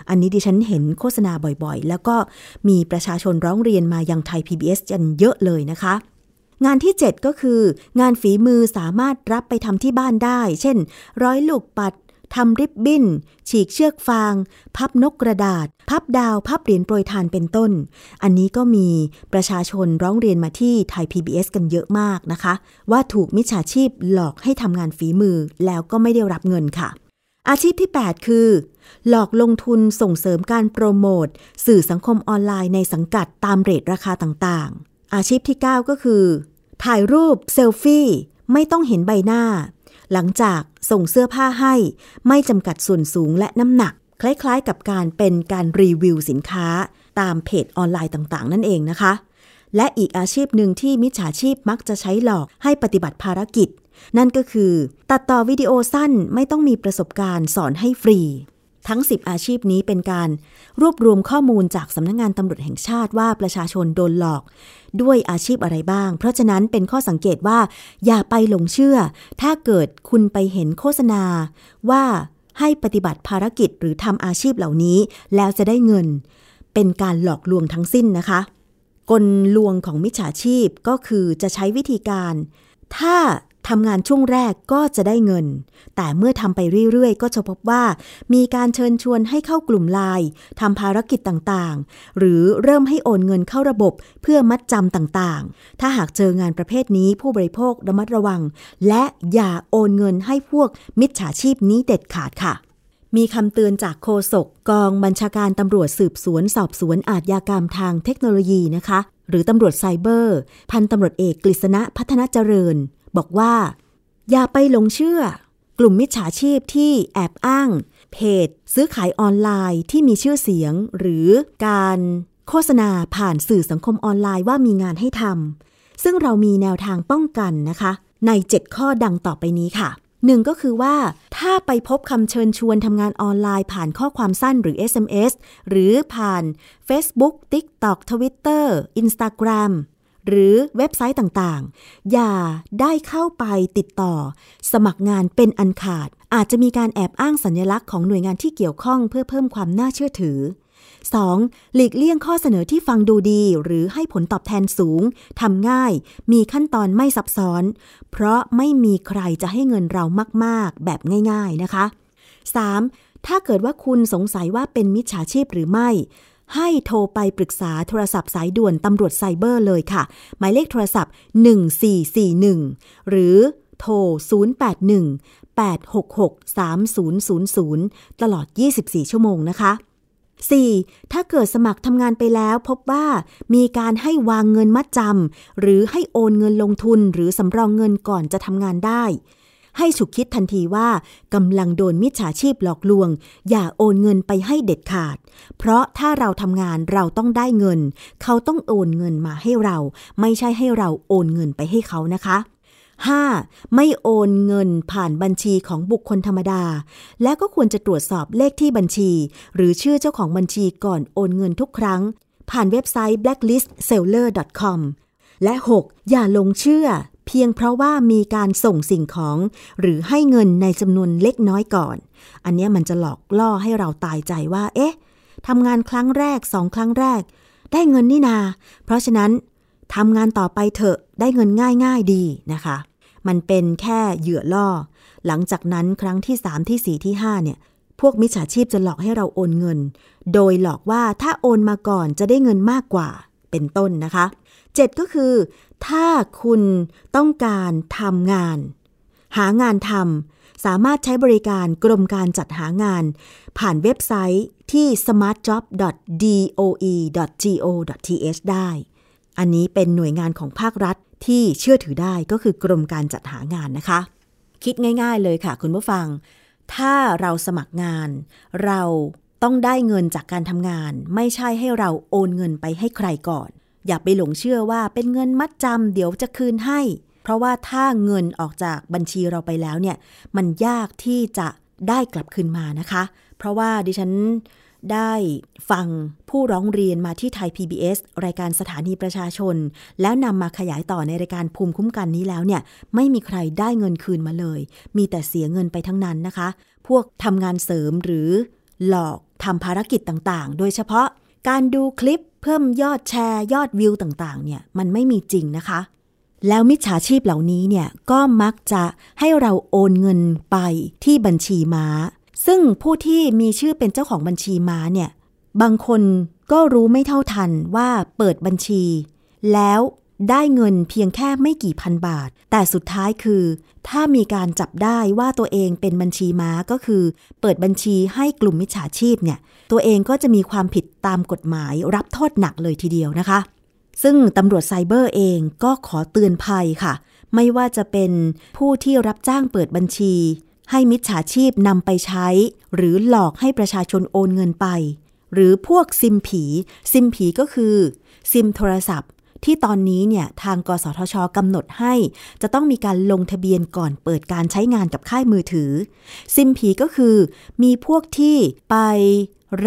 อันนี้ดิฉันเห็นโฆษณาบ่อยๆ แล้วก็มีประชาชนร้องเรียนมายังไทย PBS กันเยอะเลยนะคะ งานที่ 7 ก็คือ งานฝีมือสามารถรับไปทำที่บ้านได้ เช่น ร้อยลูกปัดทำริบบิ้น ฉีกเชือกฟาง พับนกกระดาษ พับดาว พับเหรียญโปรยทานเป็นต้น อันนี้ก็มีประชาชนร้องเรียนมาที่ไทย PBS กันเยอะมากนะคะ ว่าถูกมิจฉาชีพหลอกให้ทำงานฝีมือแล้วก็ไม่ได้รับเงินค่ะ อาชีพที่ 8 คือ หลอกลงทุนส่งเสริมการโปรโมทสื่อสังคมออนไลน์ในสังกัดตามเรทราคาต่างๆ อาชีพที่ 9 ก็คือ ถ่ายรูปเซลฟี่ไม่ต้องเห็นใบหน้า หลังจากส่งเสื้อผ้าให้ ไม่จำกัดส่วนสูงและน้ำหนัก คล้ายๆ กับการเป็นการรีวิวสินค้า ตามเพจออนไลน์ต่างๆ นั่นเองนะคะ และอีกอาชีพหนึ่งที่มิจฉาชีพมักจะใช้หลอกให้ปฏิบัติภารกิจ นั่นก็คือตัดต่อวิดีโอสั้นไม่ต้องมีประสบการณ์สอนให้ฟรี ทั้ง 10 อาชีพนี้เป็นการรวบรวมข้อมูลจากสำนักงงานตำรวจแห่งชาติว่าประชาชนโดนหลอก ด้วยอาชีพอะไรบ้าง เพราะฉะนั้นเป็นข้อสังเกตว่า อย่าไปหลงเชื่อ ถ้าเกิดคุณไปเห็นโฆษณาว่าให้ปฏิบัติภารกิจหรือทำอาชีพเหล่านี้ แล้วจะได้เงิน เป็นการหลอกลวงทั้งสิ้นนะคะ กลลวงของมิจฉาชีพก็คือจะใช้วิธีการ ถ้า ทำงานช่วงแรกก็จะได้เงิน แต่เมื่อทำไปเรื่อยๆ ก็จะพบว่ามีการเชิญชวนให้เข้ากลุ่มไลน์ทำภารกิจต่างๆ หรือเริ่มให้โอนเงินเข้าระบบเพื่อมัดจำต่างๆ ถ้าหากเจองานประเภทนี้ผู้บริโภคระมัดระวัง และอย่าโอนเงินให้พวกมิจฉาชีพนี้เด็ดขาดค่ะมีคำเตือนจากโฆษกกองบัญชาการตำรวจสืบสวนสอบสวนอาญากรรมทางเทคโนโลยีนะคะ หรือตำรวจไซเบอร์ พันตำรวจเอกกฤษณะพัฒนาเจริญ บอกว่า อย่าไปหลงเชื่อ กลุ่มมิจฉาชีพที่แอบอ้าง เพจ ซื้อขายออนไลน์ที่มีชื่อเสียง หรือการโฆษณาผ่านสื่อสังคมออนไลน์ว่ามีงานให้ทำซึ่งเรามีแนวทางป้องกันนะคะ ใน 7 ข้อดังต่อไปนี้ค่ะหนึ่งก็คือว่าถ้าไปพบคำเชิญชวนทำงานออนไลน์ผ่านข้อความสั้นหรือ SMS หรือผ่าน Facebook TikTok Twitter Instagram หรือเว็บไซต์ต่างๆ อย่าได้เข้าไปติดต่อ สมัครงานเป็นอันขาด อาจจะมีการแอบอ้างสัญลักษณ์ของหน่วยงานที่เกี่ยวข้องเพื่อเพิ่มความน่าเชื่อถือ 2. หลีกเลี่ยงข้อเสนอที่ฟังดูดี หรือให้ผลตอบแทนสูง ทำง่าย มีขั้นตอนไม่ซับซ้อน เพราะไม่มีใครจะให้เงินเรามากๆ แบบง่าย ๆนะคะ 3. ถ้าเกิดว่าคุณสงสัยว่าเป็นมิจฉาชีพหรือไม่ ให้โทรไปปรึกษาโทรศัพท์สายด่วนตำรวจไซเบอร์เลยค่ะ หมายเลขโทรศัพท์ 1441 หรือโทร 081 866 3000 ตลอด 24 ชั่วโมงนะคะ 4. ถ้าเกิดสมัครทำงานไปแล้วพบว่ามีการให้วางเงินมัดจำหรือให้โอนเงินลงทุนหรือสำรองเงินก่อนจะทำงานได้ ให้ฉุกคิดทันทีว่ากำลังโดนมิจฉาชีพหลอกลวง อย่าโอนเงินไปให้เด็ดขาด เพราะถ้าเราทำงานเราต้องได้เงิน เขาต้องโอนเงินมาให้เรา ไม่ใช่ให้เราโอนเงินไปให้เขานะคะ 5. ไม่โอนเงินผ่านบัญชีของบุคคลธรรมดา และก็ควรจะตรวจสอบเลขที่บัญชี หรือชื่อเจ้าของบัญชีก่อนโอนเงินทุกครั้ง ผ่านเว็บไซต์ blacklistseller.com และ 6. อย่าลงเชื่อ พียงเพราะว่ามีการส่งสิ่งของ หรือให้เงินในจำนวนเล็กน้อยก่อน อันนี้มันจะหลอกล่อให้เราตายใจว่า เอ๊ะทำงานครั้งแรกสองครั้งแรก ได้เงินนี่นา เพราะฉะนั้นทำงานต่อไปเถอะได้เงินง่ายๆดีนะคะ มันเป็นแค่เหยื่อล่อ หลังจากนั้นครั้งที่ 3 ที่ 4 ที่ 5 เนี่ย พวกมิจฉาชีพจะหลอกให้เราโอนเงิน โดยหลอกว่าถ้าโอนมาก่อนจะได้เงินมากกว่าเป็นต้นนะคะ 7 ก็คือ ถ้าคุณต้องการทำงาน หางานทำสามารถใช้บริการกรมการจัดหางาน ผ่านเว็บไซต์ที่ smartjob.doe.go.th ได้ อันนี้เป็นหน่วยงานของภาครัฐที่เชื่อถือได้ก็คือกรมการจัดหางานนะคะ คิดง่าย ๆ เลยค่ะคุณผู้ฟัง ถ้าเราสมัครงาน เราต้องได้เงินจากการทำงาน ไม่ใช่ให้เราโอนเงินไปให้ใครก่อน อย่าไปหลงเชื่อว่าเป็นเงินมัดจำเดี๋ยวจะคืนให้ เพราะว่าถ้าเงินออกจากบัญชีเราไปแล้วเนี่ย มันยากที่จะได้กลับคืนมานะคะ เพราะว่าดิฉันได้ฟังผู้ร้องเรียนมาที่ไทย PBS รายการสถานีประชาชน แล้วนำมาขยายต่อในรายการภูมิคุ้มกันนี้แล้วเนี่ย ไม่มีใครได้เงินคืนมาเลย มีแต่เสียเงินไปทั้งนั้นนะคะ พวกทำงานเสริมหรือหลอกทำภารกิจต่างๆ โดยเฉพาะการดูคลิป เพิ่มยอดแชร์ยอดวิวต่างๆ เนี่ยมันไม่มีจริงนะคะ แล้วมิจฉาชีพเหล่านี้เนี่ยก็มักจะให้เราโอนเงินไปที่บัญชีม้า ซึ่งผู้ที่มีชื่อเป็นเจ้าของบัญชีม้าเนี่ยบางคนก็รู้ไม่เท่าทันว่าเปิดบัญชี แล้ว ได้เงินเพียงแค่ไม่กี่พันบาท แต่สุดท้ายคือ ถ้ามีการจับได้ว่าตัวเองเป็นบัญชีม้าก็คือ เปิดบัญชีให้กลุ่มมิจฉาชีพเนี่ย ตัวเองก็จะมีความผิดตามกฎหมายรับโทษหนักเลยทีเดียวนะคะ ซึ่งตำรวจไซเบอร์เองก็ขอเตือนภัยค่ะ ไม่ว่าจะเป็นผู้ที่รับจ้างเปิดบัญชี ให้มิจฉาชีพนำไปใช้ หรือหลอกให้ประชาชนโอนเงินไป หรือพวกซิมผี ซิมผีก็คือซิมโทรศัพท์ ที่ตอนนี้เนี่ยทางกสทชกำหนดให้จะต้องมีการลงทะเบียนก่อนเปิดการใช้งานกับค่ายมือถือ ซิมผีก็คือมีพวกที่ไป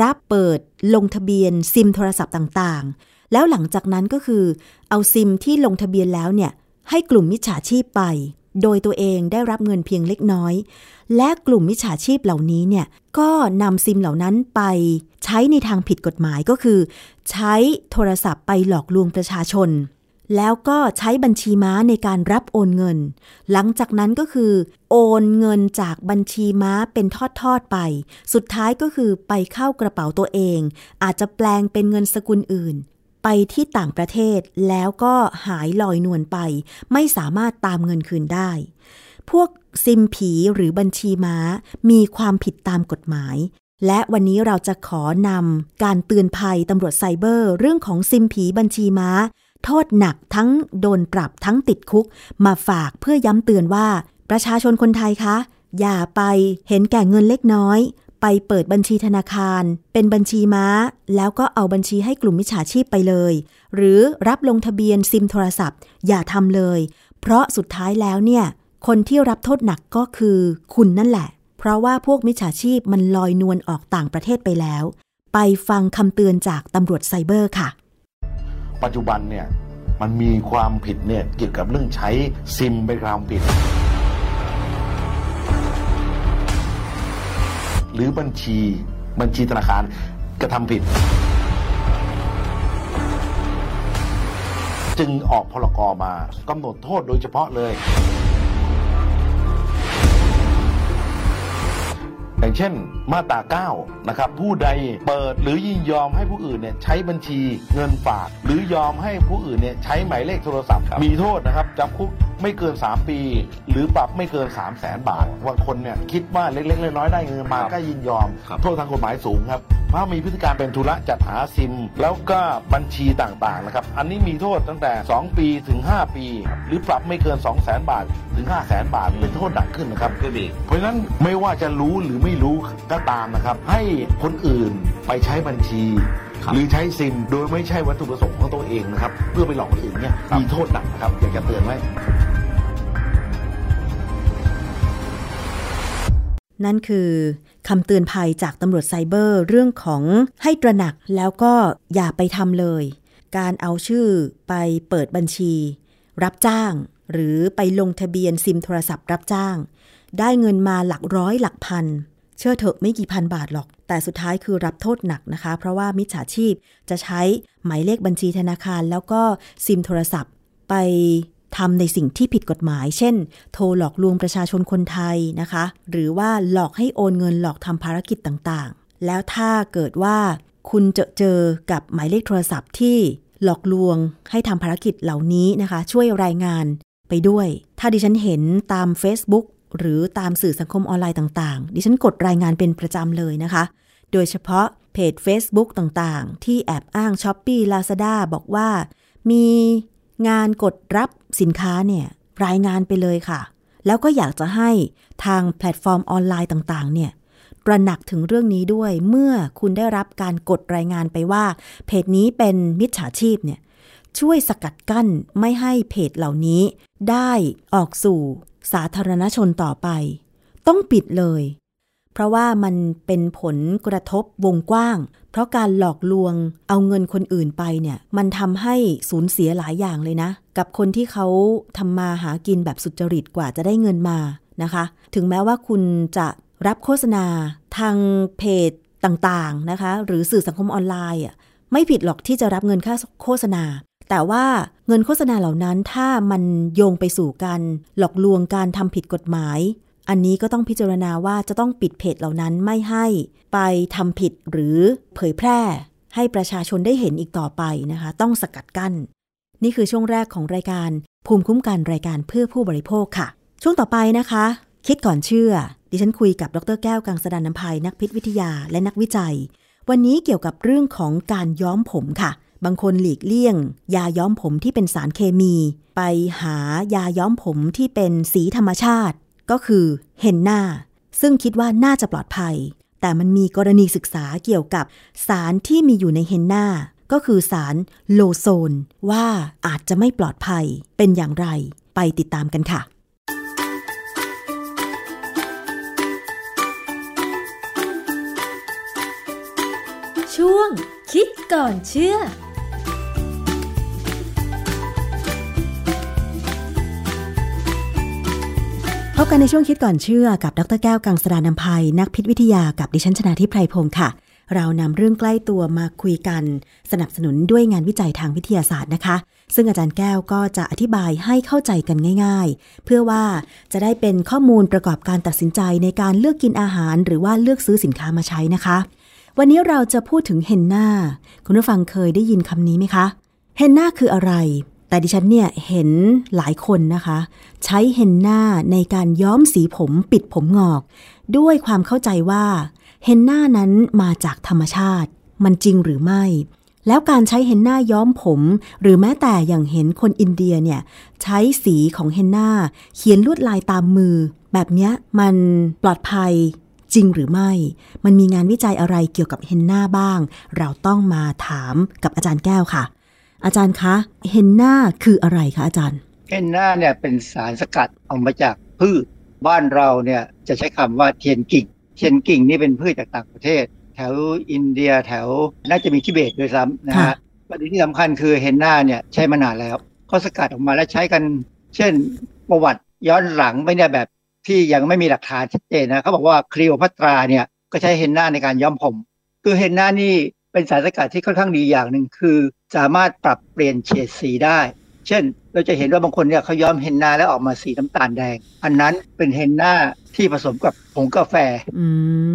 รับเปิดลงทะเบียนซิมโทรศัพท์ต่างๆ แล้วหลังจากนั้นก็คือ เอาซิมที่ลงทะเบียนแล้วเนี่ยให้กลุ่มมิจฉาชีพไป โดยตัวเองได้รับเงินเพียงเล็กน้อย และกลุ่มมิจฉาชีพเหล่านี้เนี่ยก็นำซิมเหล่านั้นไปใช้ในทางผิดกฎหมายก็คือ ใช้โทรศัพท์ไปหลอกลวงประชาชน แล้วก็ใช้บัญชีม้าในการรับโอนเงิน หลังจากนั้นก็คือ โอนเงินจากบัญชีม้าเป็นทอดๆไป สุดท้ายก็คือไปเข้ากระเป๋าตัวเอง อาจจะแปลงเป็นเงินสกุลอื่น ไปที่ต่างประเทศแล้วก็หายลอยนวลไป ไม่สามารถตามเงินคืนได้ พวกซิมผีหรือบัญชีม้ามีความผิดตามกฎหมาย และวันนี้เราจะขอนำการเตือนภัยตำรวจไซเบอร์ เรื่องของซิมผีบัญชีม้า โทษหนักทั้งโดนปรับทั้งติดคุก มาฝากเพื่อย้ำเตือนว่า ประชาชนคนไทยคะ อย่าไปเห็นแก่เงินเล็กน้อย ไปเปิดบัญชีธนาคาร เป็นบัญชีม้า แล้วก็เอาบัญชีให้กลุ่มมิจฉาชีพไปเลย หรือรับลงทะเบียนซิมโทรศัพท์ อย่าทำเลย เพราะสุดท้ายแล้วเนี่ย คนที่รับโทษหนักก็คือคุณนั่นแหละ เพราะว่าพวกมิจฉาชีพมันลอยนวลออกต่างประเทศไปแล้ว ไปฟังคำเตือนจากตำรวจไซเบอร์ค่ะ ปัจจุบันเนี่ยมันมีความผิดเนี่ยเกี่ยวกับเรื่องใช้ซิมเป็นความผิด หรือบัญชีบัญชีธนาคารกระทำผิด จึงออกพรกมากำหนดโทษโดยเฉพาะเลย อย่างเช่น มาตรา9นะครับผู้ใดเปิดหรือยินยอมให้ผู้อื่นเนี่ยใช้บัญชีเงินฝาก หรือยอมให้ผู้อื่นเนี่ยใช้หมายเลขโทรศัพท์ มีโทษนะครับจำคุกไม่เกิน 3 ปี หรือปรับไม่เกิน 3 0 0แสนบาทบางคนเนี่ยคิดว่าเล็กๆน้อยๆได้เงินมาก็ยินยอม โทษทางกฎหมายสูงครับเพราะมีพฤติการเป็นธุระจัดหาซิม แล้วก็บัญชีต่างๆนะครับอันนี้มีโทษตั้งแต่ 2 ปีถึง 5 ปี หรือปรับไม่เกิน 2 0 0แสนบาทถึง 5 0 0แสนบาทเป็นโทษหนักขึ้นนะครับขึ้นอีกเพราะฉะนั้นไม่ว่าจะรู้หรือไม่รู้ก็ตามนะครับ ให้คนอื่นไปใช้บัญชีครับหรือใช้ซิมโดยไม่ใช่วัตถุประสงค์ของตัวเองนะครับ เพื่อไปหลอกคนอื่นเนี่ยครับมีโทษหนักนะครับอยากจะเตือนไว้นั่นคือคำเตือนภัยจากตำรวจไซเบอร์เรื่องของให้ตระหนักแล้วก็อย่าไปทำเลย การเอาชื่อไปเปิดบัญชี รับจ้าง หรือไปลงทะเบียนซิมโทรศัพท์รับจ้าง ได้เงินมาหลักร้อยหลักพัน เชื่อเถอะไม่กี่พันบาทหรอก แต่สุดท้ายคือรับโทษหนักนะคะ เพราะว่ามิจฉาชีพจะใช้หมายเลขบัญชีธนาคาร แล้วก็ซิมโทรศัพท์ไปทำในสิ่งที่ผิดกฎหมาย เช่น โทรหลอกลวงประชาชนคนไทยนะคะ หรือว่าหลอกให้โอนเงินหลอกทำภารกิจต่างๆ แล้วถ้าเกิดว่าคุณเจอเจอกับหมายเลขโทรศัพท์ที่หลอกลวงให้ทำภารกิจเหล่านี้นะคะ ช่วยรายงานไปด้วย ถ้าดิฉันเห็นตาม Facebook หรือตามสื่อสังคมออนไลน์ต่างๆ ดิฉันกดรายงานเป็นประจำเลยนะคะ โดยเฉพาะเพจ Facebook ต่างๆ ที่แอบอ้าง Shopee Lazada บอกว่า มีงานกดรับสินค้าเนี่ยรายงานไปเลยค่ะ แล้วก็อยากจะให้ทางแพลตฟอร์มออนไลน์ต่างๆ เนี่ยตระหนักถึงเรื่องนี้ด้วยเมื่อคุณได้รับการกดรายงานไปว่า เพจนี้เป็นมิจฉาชีพเนี่ยช่วยสกัดกั้นไม่ให้เพจเหล่านี้ได้ออกสู่ สาธารณชนต่อไป ต้องปิดเลย เพราะว่ามันเป็นผลกระทบวงกว้าง เพราะการหลอกลวงเอาเงินคนอื่นไปเนี่ย มันทำให้สูญเสียหลายอย่างเลยนะ กับคนที่เขาทำมาหากินแบบสุจริตกว่าจะได้เงินมานะคะ ถึงแม้ว่าคุณจะรับโฆษณาทางเพจต่างๆนะคะ หรือสื่อสังคมออนไลน์อะไม่ผิดหรอกที่จะรับเงินค่าโฆษณา แต่ว่าเงินโฆษณาเหล่านั้นถ้ามันโยงไปสู่การหลอกลวงการทำผิดกฎหมาย อันนี้ก็ต้องพิจารณาว่าจะต้องปิดเพจเหล่านั้นไม่ให้ไปทำผิดหรือเผยแพร่ ให้ประชาชนได้เห็นอีกต่อไปนะคะ ต้องสกัดกั้น นี่คือช่วงแรกของรายการภูมิคุ้มกันรายการเพื่อผู้บริโภคค่ะ ช่วงต่อไปนะคะ คิดก่อนเชื่อ ดิฉันคุยกับดรแก้วกังสดานนภัยนักพิษวิทยาและนักวิจัย วันนี้เกี่ยวกับเรื่องของการย้อมผมค่ะ บางคนหลีกเลี่ยง ยาย้อมผมที่เป็นสารเคมี ไปหายาย้อมผมที่เป็นสีธรรมชาติ ก็คือเฮนนาซึ่งคิดว่าน่าจะปลอดภัย แต่มันมีกรณีศึกษาเกี่ยวกับสารที่มีอยู่ในเฮนนาก็คือสารโลโซน ว่าอาจจะไม่ปลอดภัยเป็นอย่างไร ไปติดตามกันค่ะช่วงคิดก่อนเชื่อ บกันในช่วงคิดก่อนเชื่อกับดรแก้วกังสดานนภัย นักพิษวิทยากับดิฉันชนาทิพไพรพงศ์ค่ะ เรานำเรื่องใกล้ตัวมาคุยกัน สนับสนุนด้วยงานวิจัยทางวิทยาศาสตร์นะคะ ซึ่งอาจารย์แก้วก็จะอธิบายให้เข้าใจกันง่าย ๆ เพื่อว่าจะได้เป็นข้อมูลประกอบการตัดสินใจในการเลือกกินอาหาร หรือว่าเลือกซื้อสินค้ามาใช้นะคะ วันนี้เราจะพูดถึงเฮนนาคุณผู้ฟังเคยได้ยินคำนี้ไหมคะเฮนนาคืออะไร แต่ดิฉันเนี่ยเห็นหลายคนนะคะ ใช้เฮนนาในการย้อมสีผมปิดผมงอก ด้วยความเข้าใจว่าเฮนนานั้นมาจากธรรมชาติ มันจริงหรือไม่ แล้วการใช้เฮนนาย้อมผม หรือแม้แต่อย่างเห็นคนอินเดียเนี่ยใช้สีของเฮนนาเขียนลวดลายตามมือ แบบนี้มันปลอดภัยจริงหรือไม่ มันมีงานวิจัยอะไรเกี่ยวกับเฮนนาบ้าง เราต้องมาถามกับอาจารย์แก้วค่ะ อาจารย์คะเฮนนาคืออะไรคะอาจารย์เฮนนาเนี่ยเป็นสารสกัดออกมาจากพืช บ้านเราเนี่ยจะใช้คำว่าเทียนกิ่ง เทียนกิ่งนี่เป็นพืชจากต่างประเทศ แถวอินเดียแถวน่าจะมีทิเบตด้วยซ้ำนะค่ะฮะประเด็นที่สำคัญคือเฮนนาเนี่ยใช้มานานแล้วเขาสกัดออกมาแล้วใช้กัน เช่นประวัติย้อนหลังไปเนี่ยแบบที่ยังไม่มีหลักฐานชัดเจนนะเขาบอกว่าคลีโอพัตราเนี่ยก็ใช้เฮนนาในการย้อมผม คือเฮนนานี่ เป็นสารสกัดที่ค่อนข้างดีอย่างหนึ่งคือ สามารถปรับเปลี่ยนเฉดสีได้ เช่น เราจะเห็นว่าบางคนเนี่ยเขาย้อมเฮนนาแล้วออกมาสีน้ำตาลแดง อันนั้นเป็นเฮนนาที่ผสมกับผงกาแฟ อื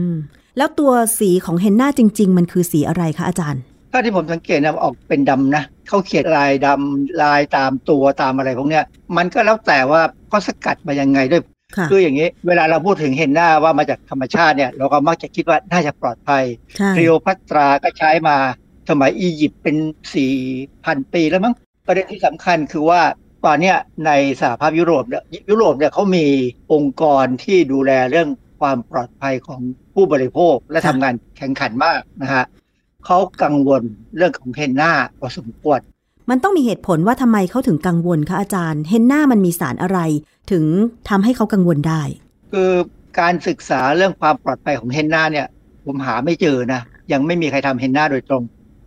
ม แล้วตัวสีของเฮนนาจริง ๆ มันคือสีอะไรคะอาจารย์ถ้าที่ผมสังเกตนะออกเป็นดำนะเขาเขียนลายดำลายตามตัวตามอะไรพวกเนี้ยมันก็แล้วแต่ว่าเขาสกัดมายังไงด้วย ค่ะคืออย่างนี้เวลาเราพูดถึงเฮนนาว่ามาจากธรรมชาติเนี่ย เราก็มักจะคิดว่าน่าจะปลอดภัยใช่คลีโอพัตราก็ใช้มาสมัยอียิปต์เป็น4,000ปีแล้วมั้งประเด็นที่สำคัญคือว่าตอนเนี้ยในสหภาพยุโรปเนี่ยยุโรปเนี่ยเขามีองค์กรที่ดูแลเรื่องความปลอดภัยของผู้บริโภคและทำงานแข่งขันมากนะฮะเขากังวลเรื่องของเฮนนาพอสมควร มันต้องมีเหตุผลว่าทำไมเขาถึงกังวลคะอาจารย์ เฮนนามันมีสารอะไร ถึงทำให้เขากังวลได้ คือการศึกษาเรื่องความปลอดภัยของเฮนนาเนี่ย ผมหาไม่เจอนะยังไม่มีใครทำเฮนนาโดยตรง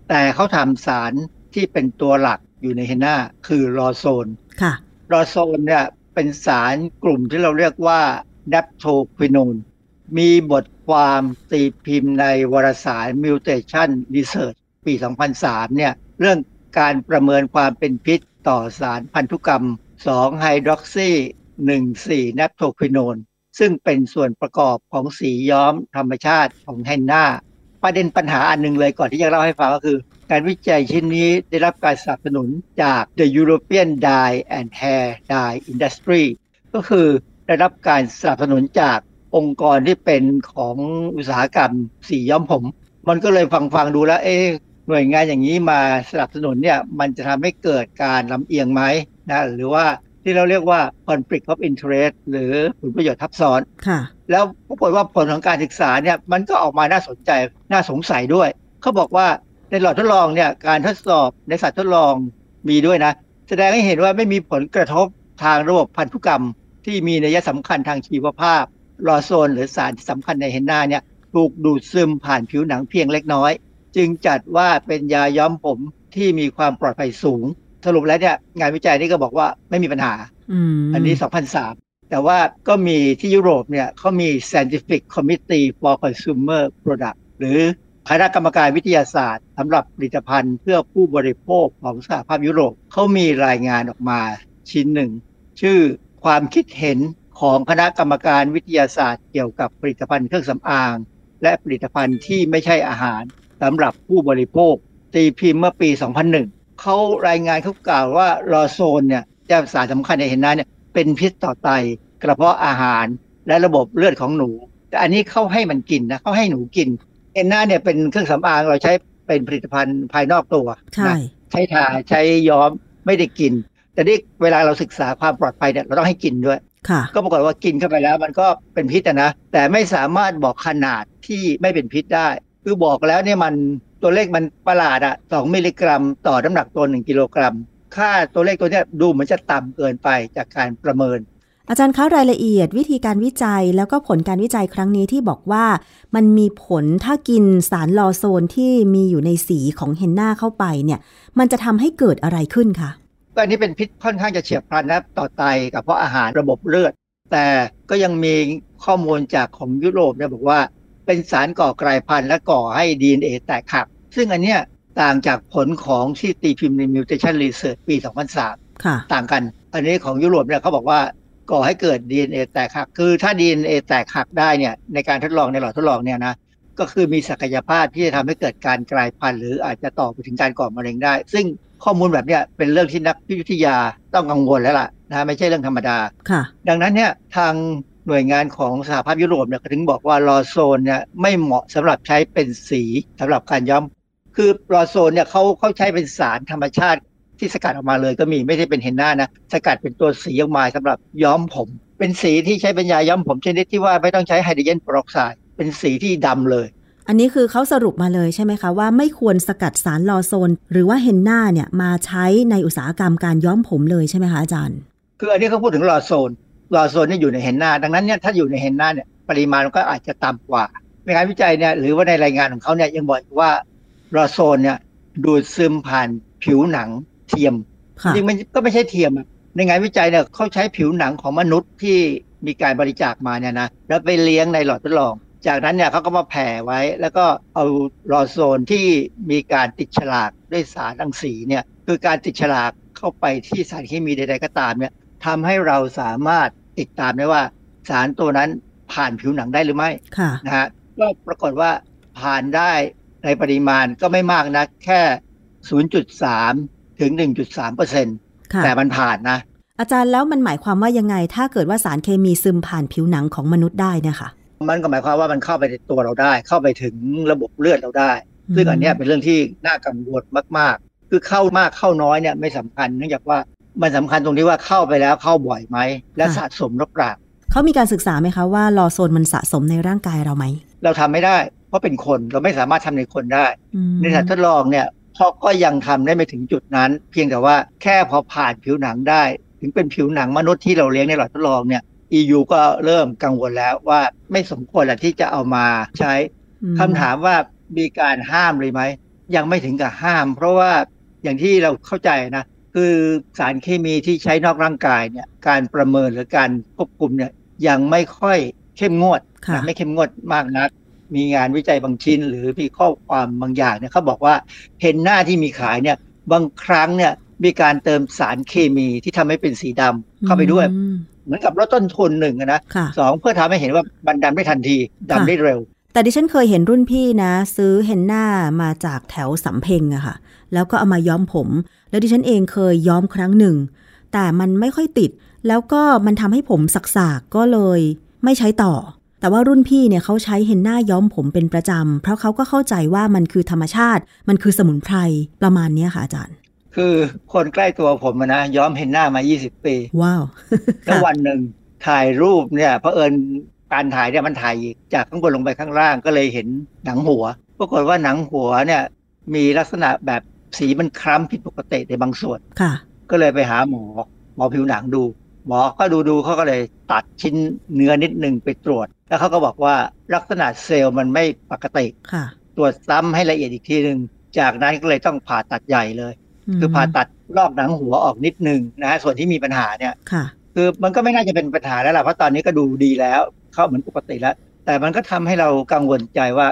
แต่เขาทำสารที่เป็นตัวหลักอยู่ในเฮนนาคือรอโซนค่ะรอโซนเนี่ยเป็นสารกลุ่มที่เราเรียกว่า n a p t o q u i n o n e มีบทความตีพิมพ์ในวารสาร Mutation Research ปี 2003 เนี่ย เรื่อง การประเมินความเป็นพิษต่อสารพันธุกรรม 2 ไฮดรอกซี14 n a p t o q u i n o n e ซึ่งเป็นส่วนประกอบของสีย้อมธรรมชาติของเฮนนาประเด็นปัญหาอันหนึ่งเลยก่อนที่จะเล่าให้ฟังก็คือ การวิจัยชิ้นนี้ได้รับการสนับสนุนจาก The European Dye and Hair Dye Industry ก็คือได้รับการสนับสนุนจากองค์กรที่เป็นของอุตสาหกรรมสีย้อมผม มันก็เลยฟังฟังๆดูแล้ว เอ๊ะ หน่วยงานอย่างนี้มาสนับสนุนเนี่ยมันจะทำให้เกิดการลำเอียงไหมนะหรือว่าที่เราเรียกว่า conflict of interest หรือผลประโยชน์ทับซ้อน ค่ะ แล้วปรากฏว่าผลของการศึกษาเนี่ยมันก็ออกมาน่าสนใจน่าสงสัยด้วย เขาบอกว่าในหลอดทดลองเนี่ยการทดสอบในสัตว์ทดลองมีด้วยนะ แสดงให้เห็นว่าไม่มีผลกระทบทางระบบพันธุกรรม ที่มีนัยสำคัญทางชีวภาพลอโซนหรือสารที่สำคัญในเฮนนาเนี่ยถูกดูดซึมผ่านผิวหนังเพียงเล็กน้อย จึงจัดว่าเป็นยาย้อมผมที่มีความปลอดภัยสูง สรุปแล้วเนี่ยงานวิจัยนี้ก็บอกว่าไม่มีปัญหาอืมอันนี้ 2003 แต่ว่าก็มีที่ยุโรปเนี่ยเขามี Scientific Committee for Consumer Product หรือคณะกรรมการวิทยาศาสตร์สำหรับผลิตภัณฑ์เพื่อผู้บริโภคของสหภาพยุโรปเขามีรายงานออกมาชิ้นหนึ่ง ชื่อความคิดเห็นของคณะกรรมการวิทยาศาสตร์เกี่ยวกับผลิตภัณฑ์เครื่องสำอาง และผลิตภัณฑ์ที่ไม่ใช่อาหาร สำหรับผู้บริโภค ตีพิมพ์เมื่อปี 2001 เขารายงานเขากล่าวว่าลอโซนเนี่ยจะสารสำคัญในเห็นหน้าเนี่ยเป็นพิษต่อไตกระเพาะอาหารและระบบเลือดของหนู แต่อันนี้เขาให้มันกินนะเขาให้หนูกินเห็นหน้าเนี่ยเป็นเครื่องสำอางเราใช้เป็นผลิตภัณฑ์ภายนอกตัวใช่นะใช้ทาใช้ย้อมไม่ได้กิน แต่นี่เวลาเราศึกษาความปลอดภัยเนี่ยเราต้องให้กินด้วยค่ะก็ปรากฏว่ากินเข้าไปแล้วมันก็เป็นพิษอะนะ แต่ไม่สามารถบอกขนาดที่ไม่เป็นพิษได้ คือบอกแล้วเนี่ยมันตัวเลขมันประหลาดอะสองมิลลิกรัม ต่อน้ำหนักตัวหนึ่งกิโลกรัม ค่าตัวเลขตัวเนี้ยดูเหมือนจะต่ำเกินไปจากการประเมิน อาจารย์คะรายละเอียดวิธีการวิจัยแล้วก็ผลการวิจัยครั้งนี้ที่บอกว่ามันมีผลถ้ากินสารลอโซนที่มีอยู่ในสีของเฮนนาเข้าไปเนี่ย มันจะทำให้เกิดอะไรขึ้นคะก็อันนี้เป็นพิษค่อนข้างจะเฉียบพลันนะต่อไตกับเพราะอาหารระบบเลือด แต่ก็ยังมีข้อมูลจากของยุโรปเนี่ยบอกว่า เป็นสารก่อกลายพันธุ์และก่อให้ DNA แตกหัก ซึ่งอันเนี้ยต่างจากผลของที่ตีพิมพ์ใน Mutation Research ปี 2003ค่ะต่างกัน อันนี้ของยุโรปเนี่ยเขาบอกว่าก่อให้เกิด DNA แตกหัก คือถ้า DNA แตกหักได้เนี่ยในการทดลองในหลอดทดลองเนี่ยนะก็คือมีศักยภาพที่จะทำให้เกิดการกลายพันธุ์หรืออาจจะต่อไปถึงการก่อมะเร็งได้ ซึ่งข้อมูลแบบเนี้ยเป็นเรื่องที่นักวิทยาต้องกังวลแล้วล่ะนะไม่ใช่เรื่องธรรมดาค่ะดังนั้นเนี่ยทาง หน่วยงานของสหภาพยุโรปเนี่ยก็ถึงบอกว่าลอโซนเนี่ยไม่เหมาะสำหรับใช้เป็นสีสำหรับการย้อม คือลอโซนเนี่ยเขาเขาใช้เป็นสารธรรมชาติที่สกัดออกมาเลยก็มีไม่ใช่เป็นเฮนน่านะสกัดเป็นตัวสีออกมาสำหรับย้อมผม เป็นสีที่ใช้เป็นยาย้อมผมชนิดที่ว่าไม่ต้องใช้ไฮโดรเจนเปอร์ออกไซด์เป็นสีที่ดำเลย อันนี้คือเขาสรุปมาเลยใช่ไหมคะ ว่าไม่ควรสกัดสารลอโซน หรือว่าเฮนนาเนี่ยมาใช้ในอุตสาหกรรมการย้อมผมเลยใช่ไหมคะอาจารย์ คืออันนี้เขาพูดถึงลอโซน ลอโซนเนี่ยอยู่ในเฮนนาดังนั้นเนี่ยถ้าอยู่ในเฮนนาเนี่ยปริมาณมันก็อาจจะต่ำกว่า ในงานวิจัยเนี่ยหรือว่าในรายงานของเขาเนี่ยยังบอกอีกว่าลอโซนเนี่ยดูดซึมผ่านผิวหนังเทียมค่ะจริงๆมันก็ไม่ใช่เทียมอะในงานวิจัยเนี่ยเขาใช้ผิวหนังของมนุษย์ที่มีการบริจาคมาเนี่ยนะแล้วไปเลี้ยงในหลอดทดลอง จากนั้นเนี่ยเขาก็มาแผ่ไว้ แล้วก็เอาลอโซนที่มีการติดฉลากด้วยสารรังสีเนี่ยคือการติดฉลากเข้าไปที่สารเคมีใดๆก็ตามเนี่ยทำให้เราสามารถ ติดตามได้ว่าสารตัวนั้นผ่านผิวหนังได้หรือไม่ค่ะนะฮะก็ปรากฏว่าผ่านได้ในปริมาณก็ไม่มากนะแค่ 0.3 ถึง 1.3เปอร์เซ็นต์ค่ะแต่มันผ่านนะ อาจารย์แล้วมันหมายความว่ายังไง ถ้าเกิดว่าสารเคมีซึมผ่านผิวหนังของมนุษย์ได้เนะคะมันก็หมายความว่ามันเข้าไปในตัวเราได้ เข้าไปถึงระบบเลือดเราได้อืมซึ่งอันเนี้ยเป็นเรื่องที่น่ากังวลมาก ๆ คือเข้ามากเข้าน้อยเนี่ยไม่สำคัญเนื่องจากว่า มันสำคัญตรงที่ว่าเข้าไปแล้วเข้าบ่อยไหม และสะสมหรือเปล่าเขามีการศึกษาไหมคะว่าลอโซนมันสะสมในร่างกายเราไหม เราทำไม่ได้ เพราะเป็นคนเราไม่สามารถทำในคนได้อืมในสัตว์ทดลองเนี่ยเขาก็ยังทำได้ไม่ถึงจุดนั้น เพียงแต่ว่าแค่พอผ่านผิวหนังได้ ถึงเป็นผิวหนังมนุษย์ที่เราเลี้ยงในหลอดทดลองเนี่ย EU ก็เริ่มกังวลแล้วว่าไม่สมควรแหละที่จะเอามาใช้อืมคำถามว่ามีการห้ามเลยไหมยังไม่ถึงกับห้าม เพราะว่าอย่างที่เราเข้าใจนะ คือสารเคมีที่ใช้นอกร่างกายเนี่ยการประเมินหรือการควบคุมเนี่ยยังไม่ค่อยเข้มงวดค่ะนะไม่เข้มงวดมากนัก มีงานวิจัยบางชิ้น หรือมีข้อความบางอย่างเนี่ยเขาบอกว่าเห็นหน้าที่มีขายเนี่ยบางครั้งเนี่ยมีการเติมสารเคมีที่ทำให้เป็นสีดำเข้าไปด้วยอืมเหมือนกับลดต้นทุนหนึ่งอะนะค่ะสองเพื่อทำให้เห็นว่ามันดำได้ทันทีดำได้เร็ว แต่ดิฉันเคยเห็นรุ่นพี่นะ ซื้อเฮนน่ามาจากแถวสำเพ็งอะค่ะ แล้วก็เอามาย้อมผม แล้วดิฉันเองเคยย้อมครั้งหนึ่ง แต่มันไม่ค่อยติด แล้วก็มันทำให้ผมสักๆก็เลย ไม่ใช้ต่อ แต่ว่ารุ่นพี่เนี่ยเขาใช้เฮนน่าย้อมผมเป็นประจำ เพราะเขาก็เข้าใจว่ามันคือธรรมชาติ มันคือสมุนไพรประมาณเนี้ยค่ะอาจารย์ คือคนใกล้ตัวผมอะนะย้อมเห็นหน้ามา 20 ปี ว้าวแล้วค่ะวันหนึ่งถ่ายรูปเนี่ยเพราะเอิญ การถ่ายเนี่ยมันถ่ายจากข้างบนลงไปข้างล่างก็เลยเห็นหนังหัวปรากฏว่าหนังหัวเนี่ยมีลักษณะแบบสีมันคล้ำผิดปกติในบางส่วนค่ะ ก็เลยไปหาหมอหมอผิวหนังดู หมอก็ดูดูเขาก็เลยตัดชิ้นเนื้อนิดหนึ่งไปตรวจ แล้วเขาก็บอกว่าลักษณะเซลล์มันไม่ปกติค่ะ ตรวจซ้ำให้ละเอียดอีกทีหนึ่งจากนั้นก็เลยต้องผ่าตัดใหญ่เลยมคือผ่าตัดลอกหนังหัวออกนิดหนึ่งนะฮะส่วนที่มีปัญหาเนี่ยค่ะคือมันก็ไม่น่าจะเป็นปัญหาแล้วล่ะเพราะตอนนี้ก็ดูดีแล้ว เข้าเหมือนปกติแล้ว แต่มันก็ทำให้เรากังวลใจว่า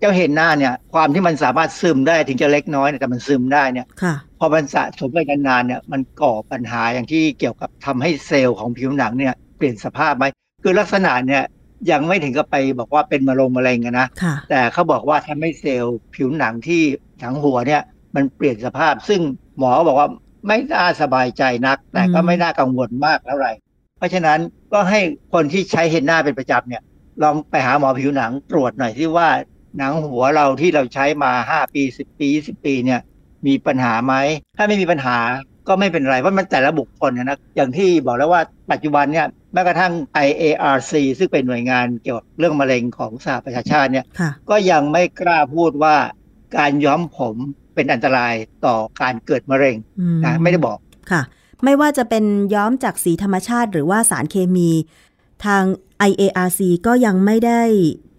เจ้าเห็นหน้าเนี่ย ความที่มันสามารถซึมได้ถึงจะเล็กน้อยเนี่ยแต่มันซึมได้เนี่ยค่ะพอมันสะสมไปนานๆเนี่ย มันก่อปัญหาอย่างที่เกี่ยวกับทำให้เซลล์ของผิวหนังเนี่ยเปลี่ยนสภาพไหมคือลักษณะเนี่ยยังไม่ถึงกับไปบอกว่าเป็นมะเร็งมะเร็งอะนะค่ะแต่เขาบอกว่าทำให้เซลล์ผิวหนังที่หนังหัวเนี่ย มันเปลี่ยนสภาพ ซึ่งหมอบอกว่าไม่น่าสบายใจนัก แต่ก็อืมไม่น่ากังวลมากเท่าไหร่เพ ราะฉะนั้นก็ให้คนที่ใช้เฮนน่าเป็นประจำเนี่ย ลองไปหาหมอผิวหนังตรวจหน่อยที่ว่าหนังหัวเราที่เราใช้มา5ปี10ปี20ปีเนี่ย มีปัญหาไหม ถ้าไม่มีปัญหาก็ไม่เป็นไร เพราะมันแต่ละบุคคลนะนะอย่างที่บอกแล้วว่าปัจจุบันเนี่ยแม้กระทั่ง IARC ซึ่งเป็นหน่วยงานเกี่ยวกับเรื่องมะเร็งของสหประชาชาติเนี่ยค่ะก็ยังไม่กล้าพูดว่าการย้อมผมเป็นอันตรายต่อการเกิดมะเร็งอืมนะไม่ได้บอกค่ะ ไม่ว่าจะเป็นย้อมจากสีธรรมชาติ หรือว่าสารเคมี ทาง IARC ก็ยังไม่ได้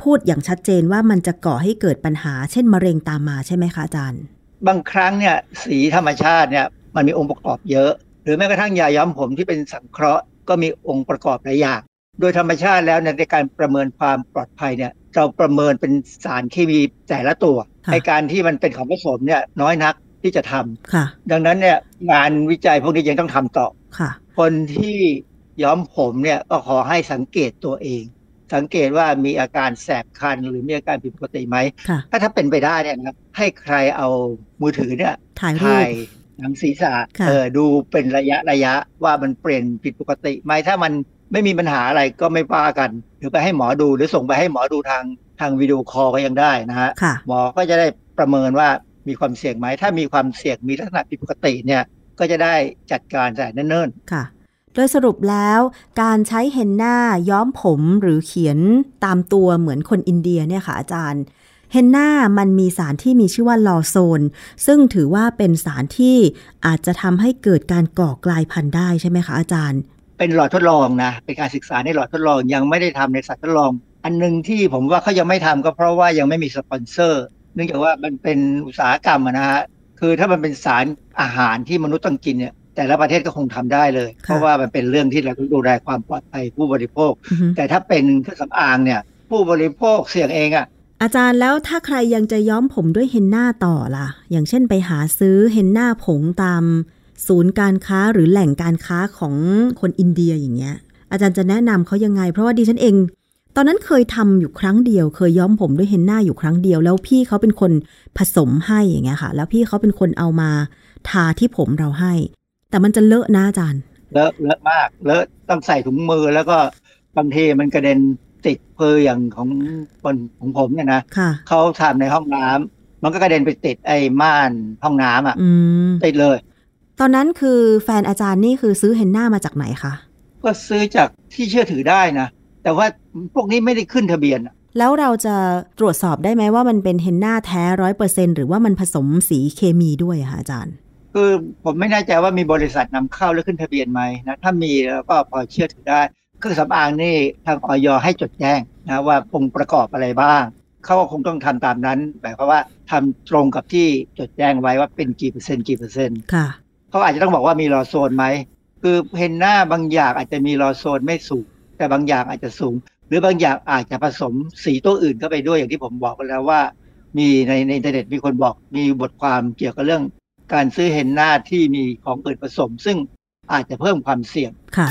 พูดอย่างชัดเจนว่ามันจะก่อให้เกิดปัญหา เช่นมะเร็งตามมาใช่ไหมคะอาจารย์ บางครั้งเนี่ยสีธรรมชาติเนี่ยมันมีองค์ประกอบเยอะ หรือแม้กระทั่งยาย้อมผมที่เป็นสังเคราะห์ก็มีองค์ประกอบหลายอย่าง โดยธรรมชาติแล้วเนี่ยในการประเมินความปลอดภัยเนี่ยเราประเมินเป็นสารเคมีแต่ละตัวค่ะในการที่มันเป็นของผสมเนี่ยน้อยนัก ที่จะทำค่ะดังนั้นเนี่ยงานวิจัยพวกนี้ยังต้องทำต่อค่ะคนที่ย้อมผมเนี่ยก็ขอให้สังเกตตัวเอง สังเกตว่ามีอาการแสบคันหรือมีอาการผิดปกติไหมค่ะถ้าถ้าเป็นไปได้เนี่ยนะครับให้ใครเอามือถือเนี่ยถ่ายรูถ่าปยหนังศีรษะค่ะเออดูเป็นระยะระยะว่ามันเปลี่ยนผิดปกติไหมถ้ามันไม่มีปัญหาอะไรก็ไม่ว่ากัน หรือไปให้หมอดูหรือส่งไปให้หมอดูทางทางวิดีโอคอลก็ยังได้นะฮะค่ะหมอก็จะได้ประเมินว่า มีความเสี่ยงไหม ถ้ามีความเสี่ยงมีลักษณะผิดปกติเนี่ย ก็จะได้จัดการแต่เนิ่นค่ะ โดยสรุปแล้วการใช้เฮนน่าย้อมผมหรือเขียนตามตัวเหมือนคนอินเดียเนี่ยค่ะอาจารย์เฮนน่ามันมีสารที่มีชื่อว่าลอโซน ซึ่งถือว่าเป็นสารที่อาจจะทำให้เกิดการก่อกลายพันธุ์ได้ใช่ไหมคะอาจารย์ๆเป็นหลอดทดลองนะ เป็นการศึกษาในหลอดทดลองยังไม่ได้ทำในสัตว์ทดลอง อันหนึงที่ผมว่าเขายังไม่ทำก็เพราะว่ายังไม่มีสปอนเซอร์ เนื่องจากว่ามันเป็นอุตสาหกรรมอะนะฮะคือถ้ามันเป็นสารอาหารที่มนุษย์ต้องกินเนี่ยแต่ละประเทศก็คงทำได้เลยค่ะเพราะว่ามันเป็นเรื่องที่เราต้องดูแลความปลอดภัยผู้บริโภคอือฮึแต่ถ้าเป็นเครื่องสำอางเนี่ย ผู้บริโภคเสี่ยงเองอะอาจารย์แล้วถ้าใครยังจะย้อมผมด้วยเฮนน่าต่อล่ะ อย่างเช่นไปหาซื้อเฮนน่าผงตาม ศูนย์การค้าหรือแหล่งการค้าของคนอินเดียอย่างเงี้ย อาจารย์จะแนะนำเขายังไง เพราะว่าดิฉันเอง ตอนนั้นเคยทำอยู่ครั้งเดียว เคยย้อมผมด้วยเฮนน่าอยู่ครั้งเดียว แล้วพี่เขาเป็นคนผสมให้อย่างเงี้ยค่ะ แล้วพี่เขาเป็นคนเอามาทาที่ผมเราให้ แต่มันจะเลอะนะอาจารย์ เลอะเลอะมาก เลอะต้องใส่ถุงมือแล้วก็บางทีมันกระเด็นติดเพออย่างของคนของผมเนี่ยนะค่ะเขาทำในห้องน้ำมันก็กระเด็นไปติดไอ้ม่านห้องน้ำอะอืมติดเลย ตอนนั้นคือแฟนอาจารย์นี่คือซื้อเฮนน่ามาจากไหนคะก็ซื้อจากที่เชื่อถือได้นะ แต่ว่าพวกนี้ไม่ได้ขึ้นทะเบียนอะแล้วเราจะตรวจสอบได้ไหมว่ามันเป็นเฮนน่าแท้ร้อยเปอร์เซนหรือว่ามันผสมสีเคมีด้วยอะคะอาจารย์ คือผมไม่แน่ใจว่ามีบริษัทนำเข้าแล้วขึ้นทะเบียนไหมนะถ้ามีแล้วก็พอเชื่อถือได้ เครื่องสำอางนี่ทางออยให้จดแจ้งนะว่าองค์ประกอบอะไรบ้างเขาก็คงต้องทำตามนั้นหมายความว่าทำตรงกับที่จดแจ้งไว้ว่าเป็นกี่เปอร์เซ็นต์กี่เปอร์เซ็นต์ค่ะเขาอาจจะต้องบอกว่ามีรอโซนไหมคือเฮนหน้าบางอย่างอาจจะมีรอโซนไม่สูง แต่บางอย่างอาจจะสูง หรือบางอย่างอาจจะผสมสีตัวอื่นเข้าไปด้วยอย่างที่ผมบอกไปแล้วว่า มีในในอินเทอร์เน็ตมีคนบอกมีบทความเกี่ยวกับเรื่อง การซื้อเฮนหน้าที่มีของอื่นผสม ซึ่งอาจจะเพิ่มความเสี่ยงค่ะ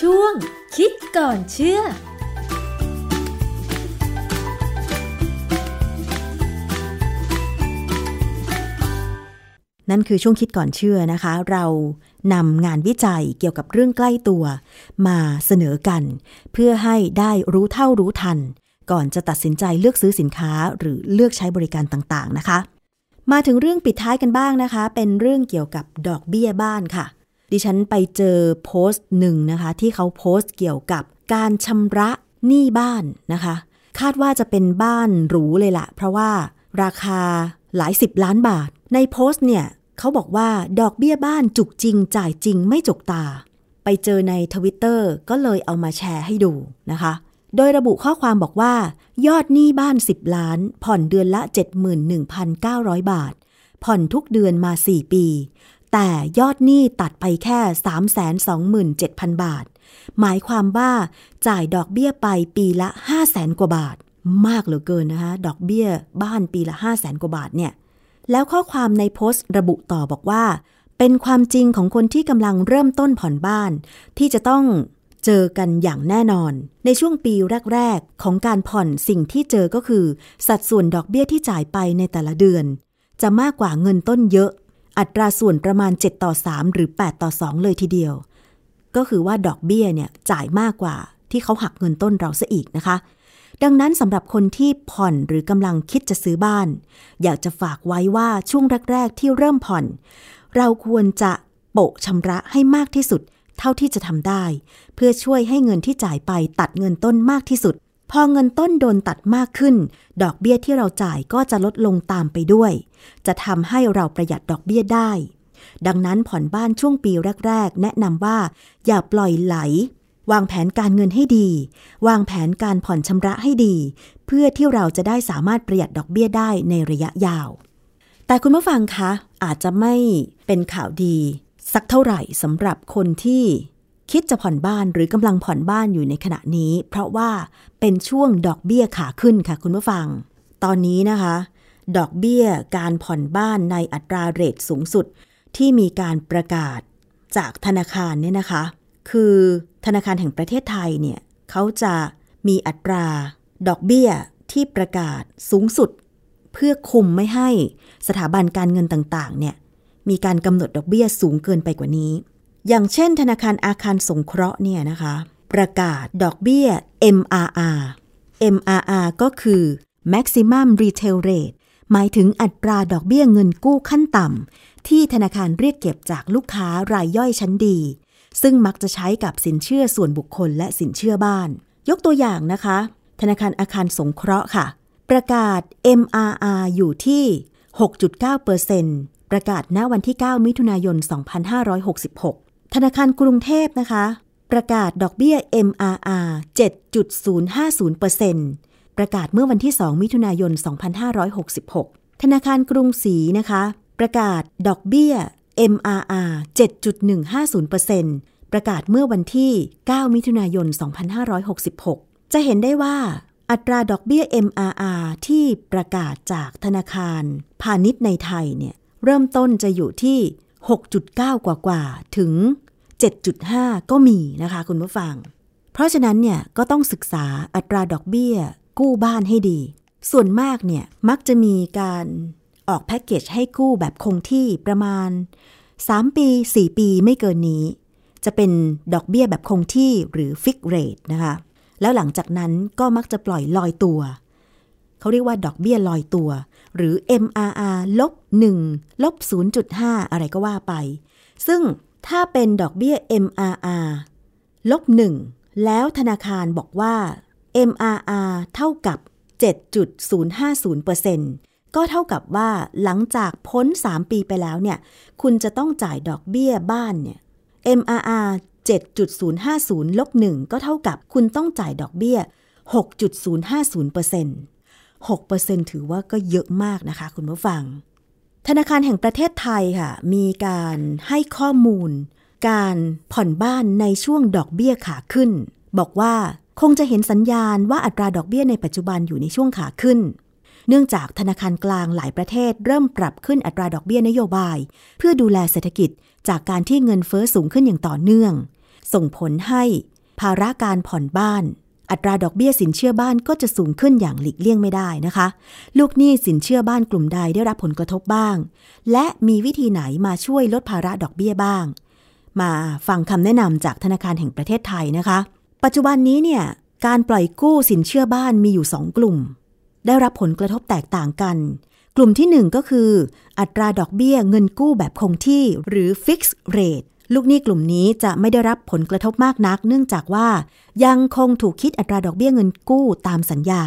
ช่วงคิดก่อนเชื่อ นั่นคือช่วงคิดก่อนเชื่อนะคะ เรานำงานวิจัยเกี่ยวกับเรื่องใกล้ตัว มาเสนอกัน เพื่อให้ได้รู้เท่ารู้ทัน ก่อนจะตัดสินใจเลือกซื้อสินค้าหรือเลือกใช้บริการต่างๆนะคะ มาถึงเรื่องปิดท้ายกันบ้างนะคะ เป็นเรื่องเกี่ยวกับดอกเบี้ยบ้านค่ะ ดิฉันไปเจอโพสต์หนึ่งนะคะ ที่เขาโพสต์เกี่ยวกับการชำระหนี้บ้านนะคะ คาดว่าจะเป็นบ้านหรูเลยละเพราะว่าราคาหลายสิบล้านบาท ในโพสต์เนี่ย เขาบอกว่าดอกเบี้ยบ้านจุกจริงจ่ายจริงไม่จกตา ไปเจอในทวิตเตอร์ก็เลยเอามาแชร์ให้ดูนะคะ โดยระบุข้อความบอกว่า ยอดหนี้บ้าน 10 ล้าน ผ่อนเดือนละ 71,900 บาท ผ่อนทุกเดือนมา 4 ปี แต่ยอดหนี้ตัดไปแค่ 327,000 บาท หมายความว่าจ่ายดอกเบี้ยไปปีละ 500,000กว่าบาท มากเหลือเกินนะคะดอกเบี้ยบ้านปีละ 500,000กว่าบาทเนี่ย แล้วข้อความในโพสต์ระบุต่อบอกว่า เป็นความจริงของคนที่กำลังเริ่มต้นผ่อนบ้าน ที่จะต้องเจอกันอย่างแน่นอน ในช่วงปีแรก ๆ ของการผ่อนสิ่งที่เจอก็คือ สัดส่วนดอกเบี้ยที่จ่ายไปในแต่ละเดือน จะมากกว่าเงินต้นเยอะ อัตราส่วนประมาณ 7 ต่อ 3 หรือ 8 ต่อ 2 เลยทีเดียว ก็คือว่าดอกเบี้ยเนี่ยจ่ายมากกว่าที่เขาหักเงินต้นเราซะอีกนะคะ ดังนั้นสำหรับคนที่ผ่อนหรือกำลังคิดจะซื้อบ้าน อยากจะฝากไว้ว่าช่วงแรกๆที่เริ่มผ่อน เราควรจะโปะชำระให้มากที่สุด เท่าที่จะทำได้ เพื่อช่วยให้เงินที่จ่ายไปตัดเงินต้นมากที่สุด พอเงินต้นโดนตัดมากขึ้น ดอกเบี้ยที่เราจ่ายก็จะลดลงตามไปด้วย จะทำให้เราประหยัดดอกเบี้ยได้ ดังนั้นผ่อนบ้านช่วงปีแรก ๆ แนะนำว่า อย่าปล่อยไหล วางแผนการเงินให้ดี วางแผนการผ่อนชำระให้ดี เพื่อที่เราจะได้สามารถประหยัดดอกเบี้ยได้ในระยะยาว แต่คุณผู้ฟังคะ อาจจะไม่เป็นข่าวดี สักเท่าไหร่สำหรับคนที่คิดจะผ่อนบ้านหรือกำลังผ่อนบ้านอยู่ในขณะนี้ เพราะว่าเป็นช่วงดอกเบี้ยขาขึ้นค่ะคุณผู้ฟัง ตอนนี้นะคะ ดอกเบี้ยการผ่อนบ้านในอัตราเรทสูงสุดที่มีการประกาศจากธนาคารเนี่ยนะคะ คือ ธนาคารแห่งประเทศไทยเนี่ยเขาจะมีอัตรา ดอกเบี้ยที่ประกาศสูงสุด เพื่อคุมไม่ให้สถาบันการเงินต่างๆเนี่ยมีการกำหนดดอกเบี้ยสูงเกินไปกว่านี้ อย่างเช่น ธนาคารอาคารสงเคราะห์เนี่ยนะคะ ประกาศดอกเบี้ย MRR MRR ก็คือ Maximum Retail Rate หมายถึงอัตราดอกเบี้ยเงินกู้ขั้นต่ำที่ธนาคารเรียกเก็บจากลูกค้ารายย่อยชั้นดี ซึ่งมักจะใช้กับสินเชื่อส่วนบุคคลและสินเชื่อบ้าน ยกตัวอย่างนะคะ ธนาคารอาคารสงเคราะห์ค่ะ ประกาศ MRR อยู่ที่ 6.9%ประกาศณวันที่ 9 มิถุนายน 2566 ธนาคารกรุงเทพนะคะ ประกาศดอกเบี้ย MRR 7.050%ประกาศเมื่อวันที่ 2 มิถุนายน 2566 ธนาคารกรุงศรีนะคะ ประกาศดอกเบี้ย MRR 7.150%ประกาศเมื่อวันที่ 9 มิถุนายน 2566 จะเห็นได้ว่าอัตราดอกเบี้ย MRR ที่ประกาศจากธนาคาร พาณิชย์ในไทยเนี่ยเริ่มต้นจะอยู่ที่ 6.9 กว่ากว่าถึง 7.5 ก็มีนะคะคุณผู้ฟัง เพราะฉะนั้นเนี่ยก็ต้องศึกษาอัตราดอกเบี้ย กู้บ้านให้ดี ส่วนมากเนี่ยมักจะมีการ ออกแพ็กเกจให้กู้แบบคงที่ประมาณ 3 ปี 4 ปีไม่เกินนี้ จะเป็นดอกเบี้ยแบบคงที่หรือ fixed rate นะคะ แล้วหลังจากนั้นก็มักจะปล่อยลอยตัว เขาเรียกว่าดอกเบี้ยลอยตัว หรือ MRR ลบ1ลบ0.5 อะไรก็ว่าไป ซึ่งถ้าเป็นดอกเบี้ย MRR ลบ1แล้วธนาคารบอกว่า MRR เท่ากับ 7.050% ก็เท่ากับว่าหลังจากพ้น 3 ปีไปแล้วเนี่ยคุณจะต้องจ่ายดอกเบี้ยบ้านเนี่ย MRR 7.050ลบ1ก็เท่ากับคุณต้องจ่ายดอกเบี้ย 6.050% 6%ถือว่าก็เยอะมากนะคะคุณผู้ฟัง ธนาคารแห่งประเทศไทยค่ะ มีการให้ข้อมูล การผ่อนบ้านในช่วงดอกเบี้ยขาขึ้น บอกว่าคงจะเห็นสัญญาณว่าอัตราดอกเบี้ยในปัจจุบันอยู่ในช่วงขาขึ้น เนื่องจากธนาคารกลางหลายประเทศเริ่มปรับขึ้นอัตราดอกเบี้ยนโยบาย เพื่อดูแลเศรษฐกิจจากการที่เงินเฟอ้อสูงขึ้นอย่างต่อเนื่อง ส่งผลให้ ภาระการผ่อนบ้าน อัตราดอกเบี้ยสินเชื่อบ้านก็จะสูงขึ้นอย่างหลีกเลี่ยงไม่ได้นะคะ ลูกหนี้สินเชื่อบ้านกลุ่มใดได้รับผลกระทบบ้าง และมีวิธีไหนมาช่วยลดภาระดอกเบี้ยบ้าง มาฟังคำแนะนำจากธนาคารแห่งประเทศไทยนะคะ ปัจจุบันนี้เนี่ยการปล่อยกู้สินเชื่อบ้านมีอยู่สองกลุ่ม ได้รับผลกระทบแตกต่างกัน กลุ่มที่หนึ่งก็คือ อัตราดอกเบี้ยเงินกู้แบบคงที่หรือ fixed rate ลูกหนี้กลุ่มนี้จะไม่ได้รับผลกระทบมากนัก เนื่องจากว่ายังคงถูกคิดอัตราดอกเบี้ยเงินกู้ตามสัญญา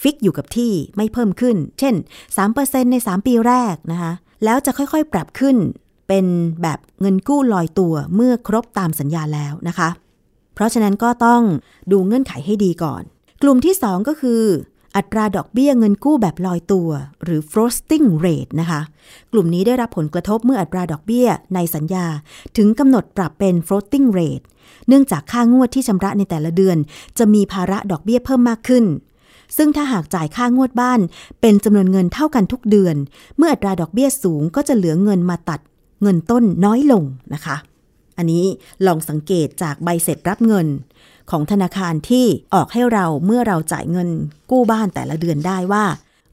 ฟิกอยู่กับที่ไม่เพิ่มขึ้น เช่น 3%ใน 3 ปีแรกนะคะแล้วจะค่อยๆปรับขึ้น เป็นแบบเงินกู้ลอยตัวเมื่อครบตามสัญญาแล้วนะคะ เพราะฉะนั้นก็ต้องดูเงื่อนไขให้ดีก่อน กลุ่มที่ 2 ก็คือ อัตราดอกเบี้ยเงินกู้แบบลอยตัว หรือ floating rate นะคะ กลุ่มนี้ได้รับผลกระทบเมื่ออัตราดอกเบี้ยในสัญญาถึงกำหนดปรับเป็น floating rate เนื่องจากค่างวดที่ชำระในแต่ละเดือน จะมีภาระดอกเบี้ยเพิ่มมากขึ้น ซึ่งถ้าหากจ่ายค่างวดบ้าน เป็นจำนวนเงินเท่ากันทุกเดือน เมื่ออัตราดอกเบี้ยสูงก็จะเหลือเงินมาตัดเงินต้นน้อยลงนะคะ อันนี้ลองสังเกตจากใบเสร็จรับเงิน ของธนาคารที่ออกให้เราเมื่อเราจ่ายเงินกู้บ้านแต่ละเดือนได้ว่า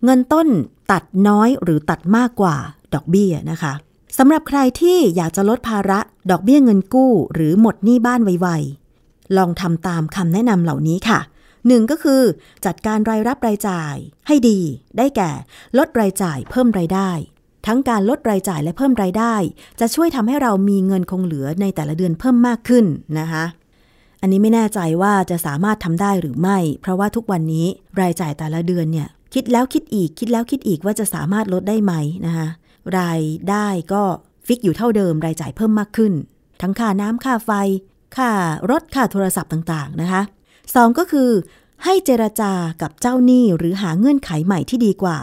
เงินต้นตัดน้อยหรือตัดมากกว่าดอกเบี้ยนะคะสำหรับใครที่อยากจะลดภาระดอกเบี้ยเงินกู้ หรือหมดหนี้บ้านไวๆลองทำตามคำแนะนำเหล่านี้ค่ะหนึ่งก็คือจัดการรายรับรายจ่ายให้ดี ได้แก่ ลดรายจ่ายเพิ่มรายได้ ทั้งการลดรายจ่ายและเพิ่มรายได้ จะช่วยทำให้เรามีเงินคงเหลือในแต่ละเดือนเพิ่มมากขึ้นนะคะ อันนี้ไม่แน่ใจว่าจะสามารถทำได้หรือไม่ เพราะว่าทุกวันนี้รายจ่ายแต่ละเดือนเนี่ยคิดแล้วคิดอีกคิดแล้วคิดอีกว่าจะสามารถลดได้ไหมนะคะรายได้ก็ฟิกอยู่เท่าเดิม รายจ่ายเพิ่มมากขึ้น ทั้งค่าน้ำค่าไฟ ค่ารถค่าโทรศัพท์ต่างๆนะคะสองก็คือให้เจรจากับเจ้าหนี้หรือหาเงื่อนไขใหม่ที่ดีกว่า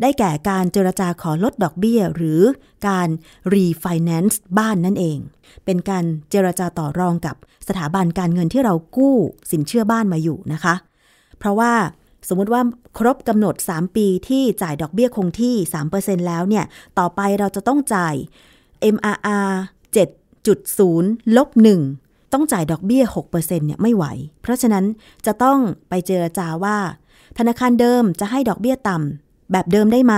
ได้แก่การเจรจาขอลดดอกเบี้ย หรือการรีไฟแนนซ์บ้านนั่นเอง เป็นการเจรจาต่อรองกับสถาบันการเงินที่เรากู้สินเชื่อบ้านมาอยู่นะคะ เพราะว่าสมมติว่าครบกำหนด 3 ปีที่จ่ายดอกเบี้ยคงที่ 3%แล้วเนี่ย ต่อไปเราจะต้องจ่าย MRR 7.0 ลบ 1 ต้องจ่ายดอกเบี้ย 6%เนี่ยไม่ไหว เพราะฉะนั้นจะต้องไปเจรจาว่า ธนาคารเดิมจะให้ดอกเบี้ยต่ำ แบบเดิมได้ไหม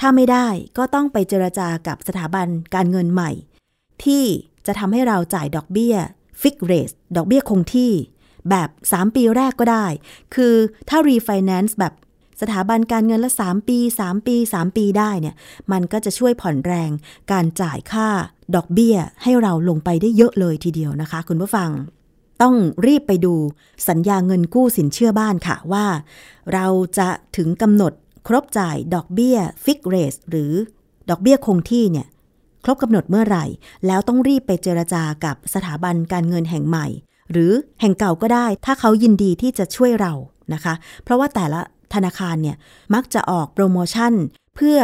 ถ้าไม่ได้ก็ต้องไปเจรจากับสถาบันการเงินใหม่ ที่จะทำให้เราจ่ายดอกเบี้ยฟิกเรสดอกเบี้ยคงที่ แบบ 3 ปีแรกก็ได้ คือถ้ารีไฟแนนซ์แบบสถาบันการเงินละ 3 ปี 3 ปี 3 ปีได้เนี่ย มันก็จะช่วยผ่อนแรงการจ่ายค่าดอกเบี้ยให้เราลงไปได้เยอะเลยทีเดียวนะคะ คุณผู้ฟัง ต้องรีบไปดูสัญญาเงินกู้สินเชื่อบ้านค่ะว่า เราจะถึงกำหนด ครบจ่ายดอกเบี้ยฟิกเรสหรือดอกเบี้ยคงที่เนี่ยครบกำหนดเมื่อไหร่ แล้วต้องรีบไปเจรจากับสถาบันการเงินแห่งใหม่ หรือแห่งเก่าก็ได้ ถ้าเขายินดีที่จะช่วยเรานะคะ เพราะว่าแต่ละธนาคารเนี่ยมักจะออกโปรโมชั่น เพื่อ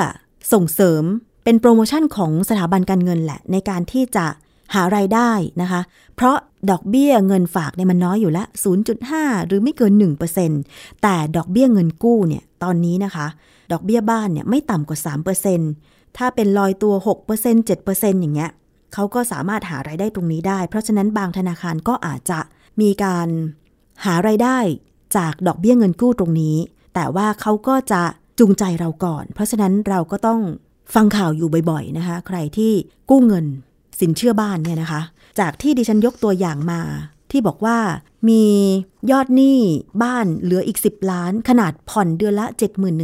ส่งเสริมเป็นโปรโมชั่นของสถาบันการเงินแหละ ในการที่จะหารายได้นะคะ เพราะดอกเบี้ยเงินฝากเนี่ยมันน้อยอยู่แล้ว0.5 หรือไม่เกิน 1%แต่ดอกเบี้ยเงินกู้เนี่ย ตอนนี้นะคะ ดอกเบี้ยบ้านเนี่ยไม่ต่ำกว่า 3%ถ้าเป็นลอยตัว 6% 7%อย่างเงี้ยเขาก็สามารถหารายได้ตรงนี้ได้ เพราะฉะนั้นบางธนาคารก็อาจจะมีการหารายได้จากดอกเบี้ยเงินกู้ตรงนี้ แต่ว่าเขาก็จะจูงใจเราก่อน เพราะฉะนั้นเราก็ต้องฟังข่าวอยู่บ่อยๆนะคะ ใครที่กู้เงินสินเชื่อบ้านเนี่ยนะคะ จากที่ดิฉันยกตัวอย่างมา ที่บอกว่ามียอดหนี้บ้านเหลืออีก 10 ล้าน ขนาดผ่อนเดือนละ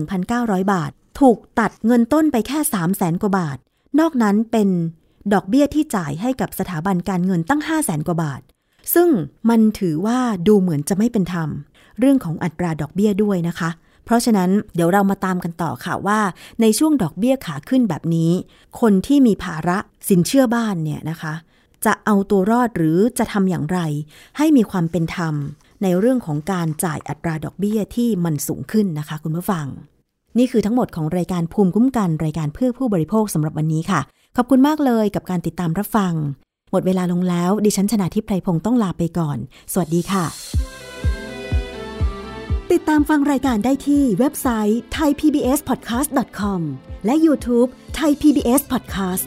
71,900 บาท ถูกตัดเงินต้นไปแค่ 3 0 0แสนกว่าบาท นอกนั้นเป็นดอกเบี้ยที่จ่ายให้กับสถาบันการเงินตั้ง 5 0 0แสนกว่าบาท ซึ่งมันถือว่าดูเหมือนจะไม่เป็นธรรม เรื่องของอัตราดอกเบี้ยด้วยนะคะ เพราะฉะนั้นเดี๋ยวเรามาตามกันต่อค่ะว่า ในช่วงดอกเบี้ยขาขึ้นแบบนี้ คนที่มีภาระสินเชื่อบ้านเนี่ยนะคะ จะเอาตัวรอดหรือจะทำอย่างไร ให้มีความเป็นธรรม ในเรื่องของการจ่ายอัตราดอกเบี้ยที่มันสูงขึ้นนะคะ คุณผู้ฟัง นี่คือทั้งหมดของรายการภูมิคุ้มกันรายการเพื่อผู้บริโภคสำหรับวันนี้ค่ะ ขอบคุณมากเลยกับการติดตามรับฟัง หมดเวลาลงแล้ว ดิฉันชนะทิพไพรพงศ์ต้องลาไปก่อน สวัสดีค่ะ ติดตามฟังรายการได้ที่เว็บไซต์ thaipbspodcast.com และ YouTube Thai PBS Podcast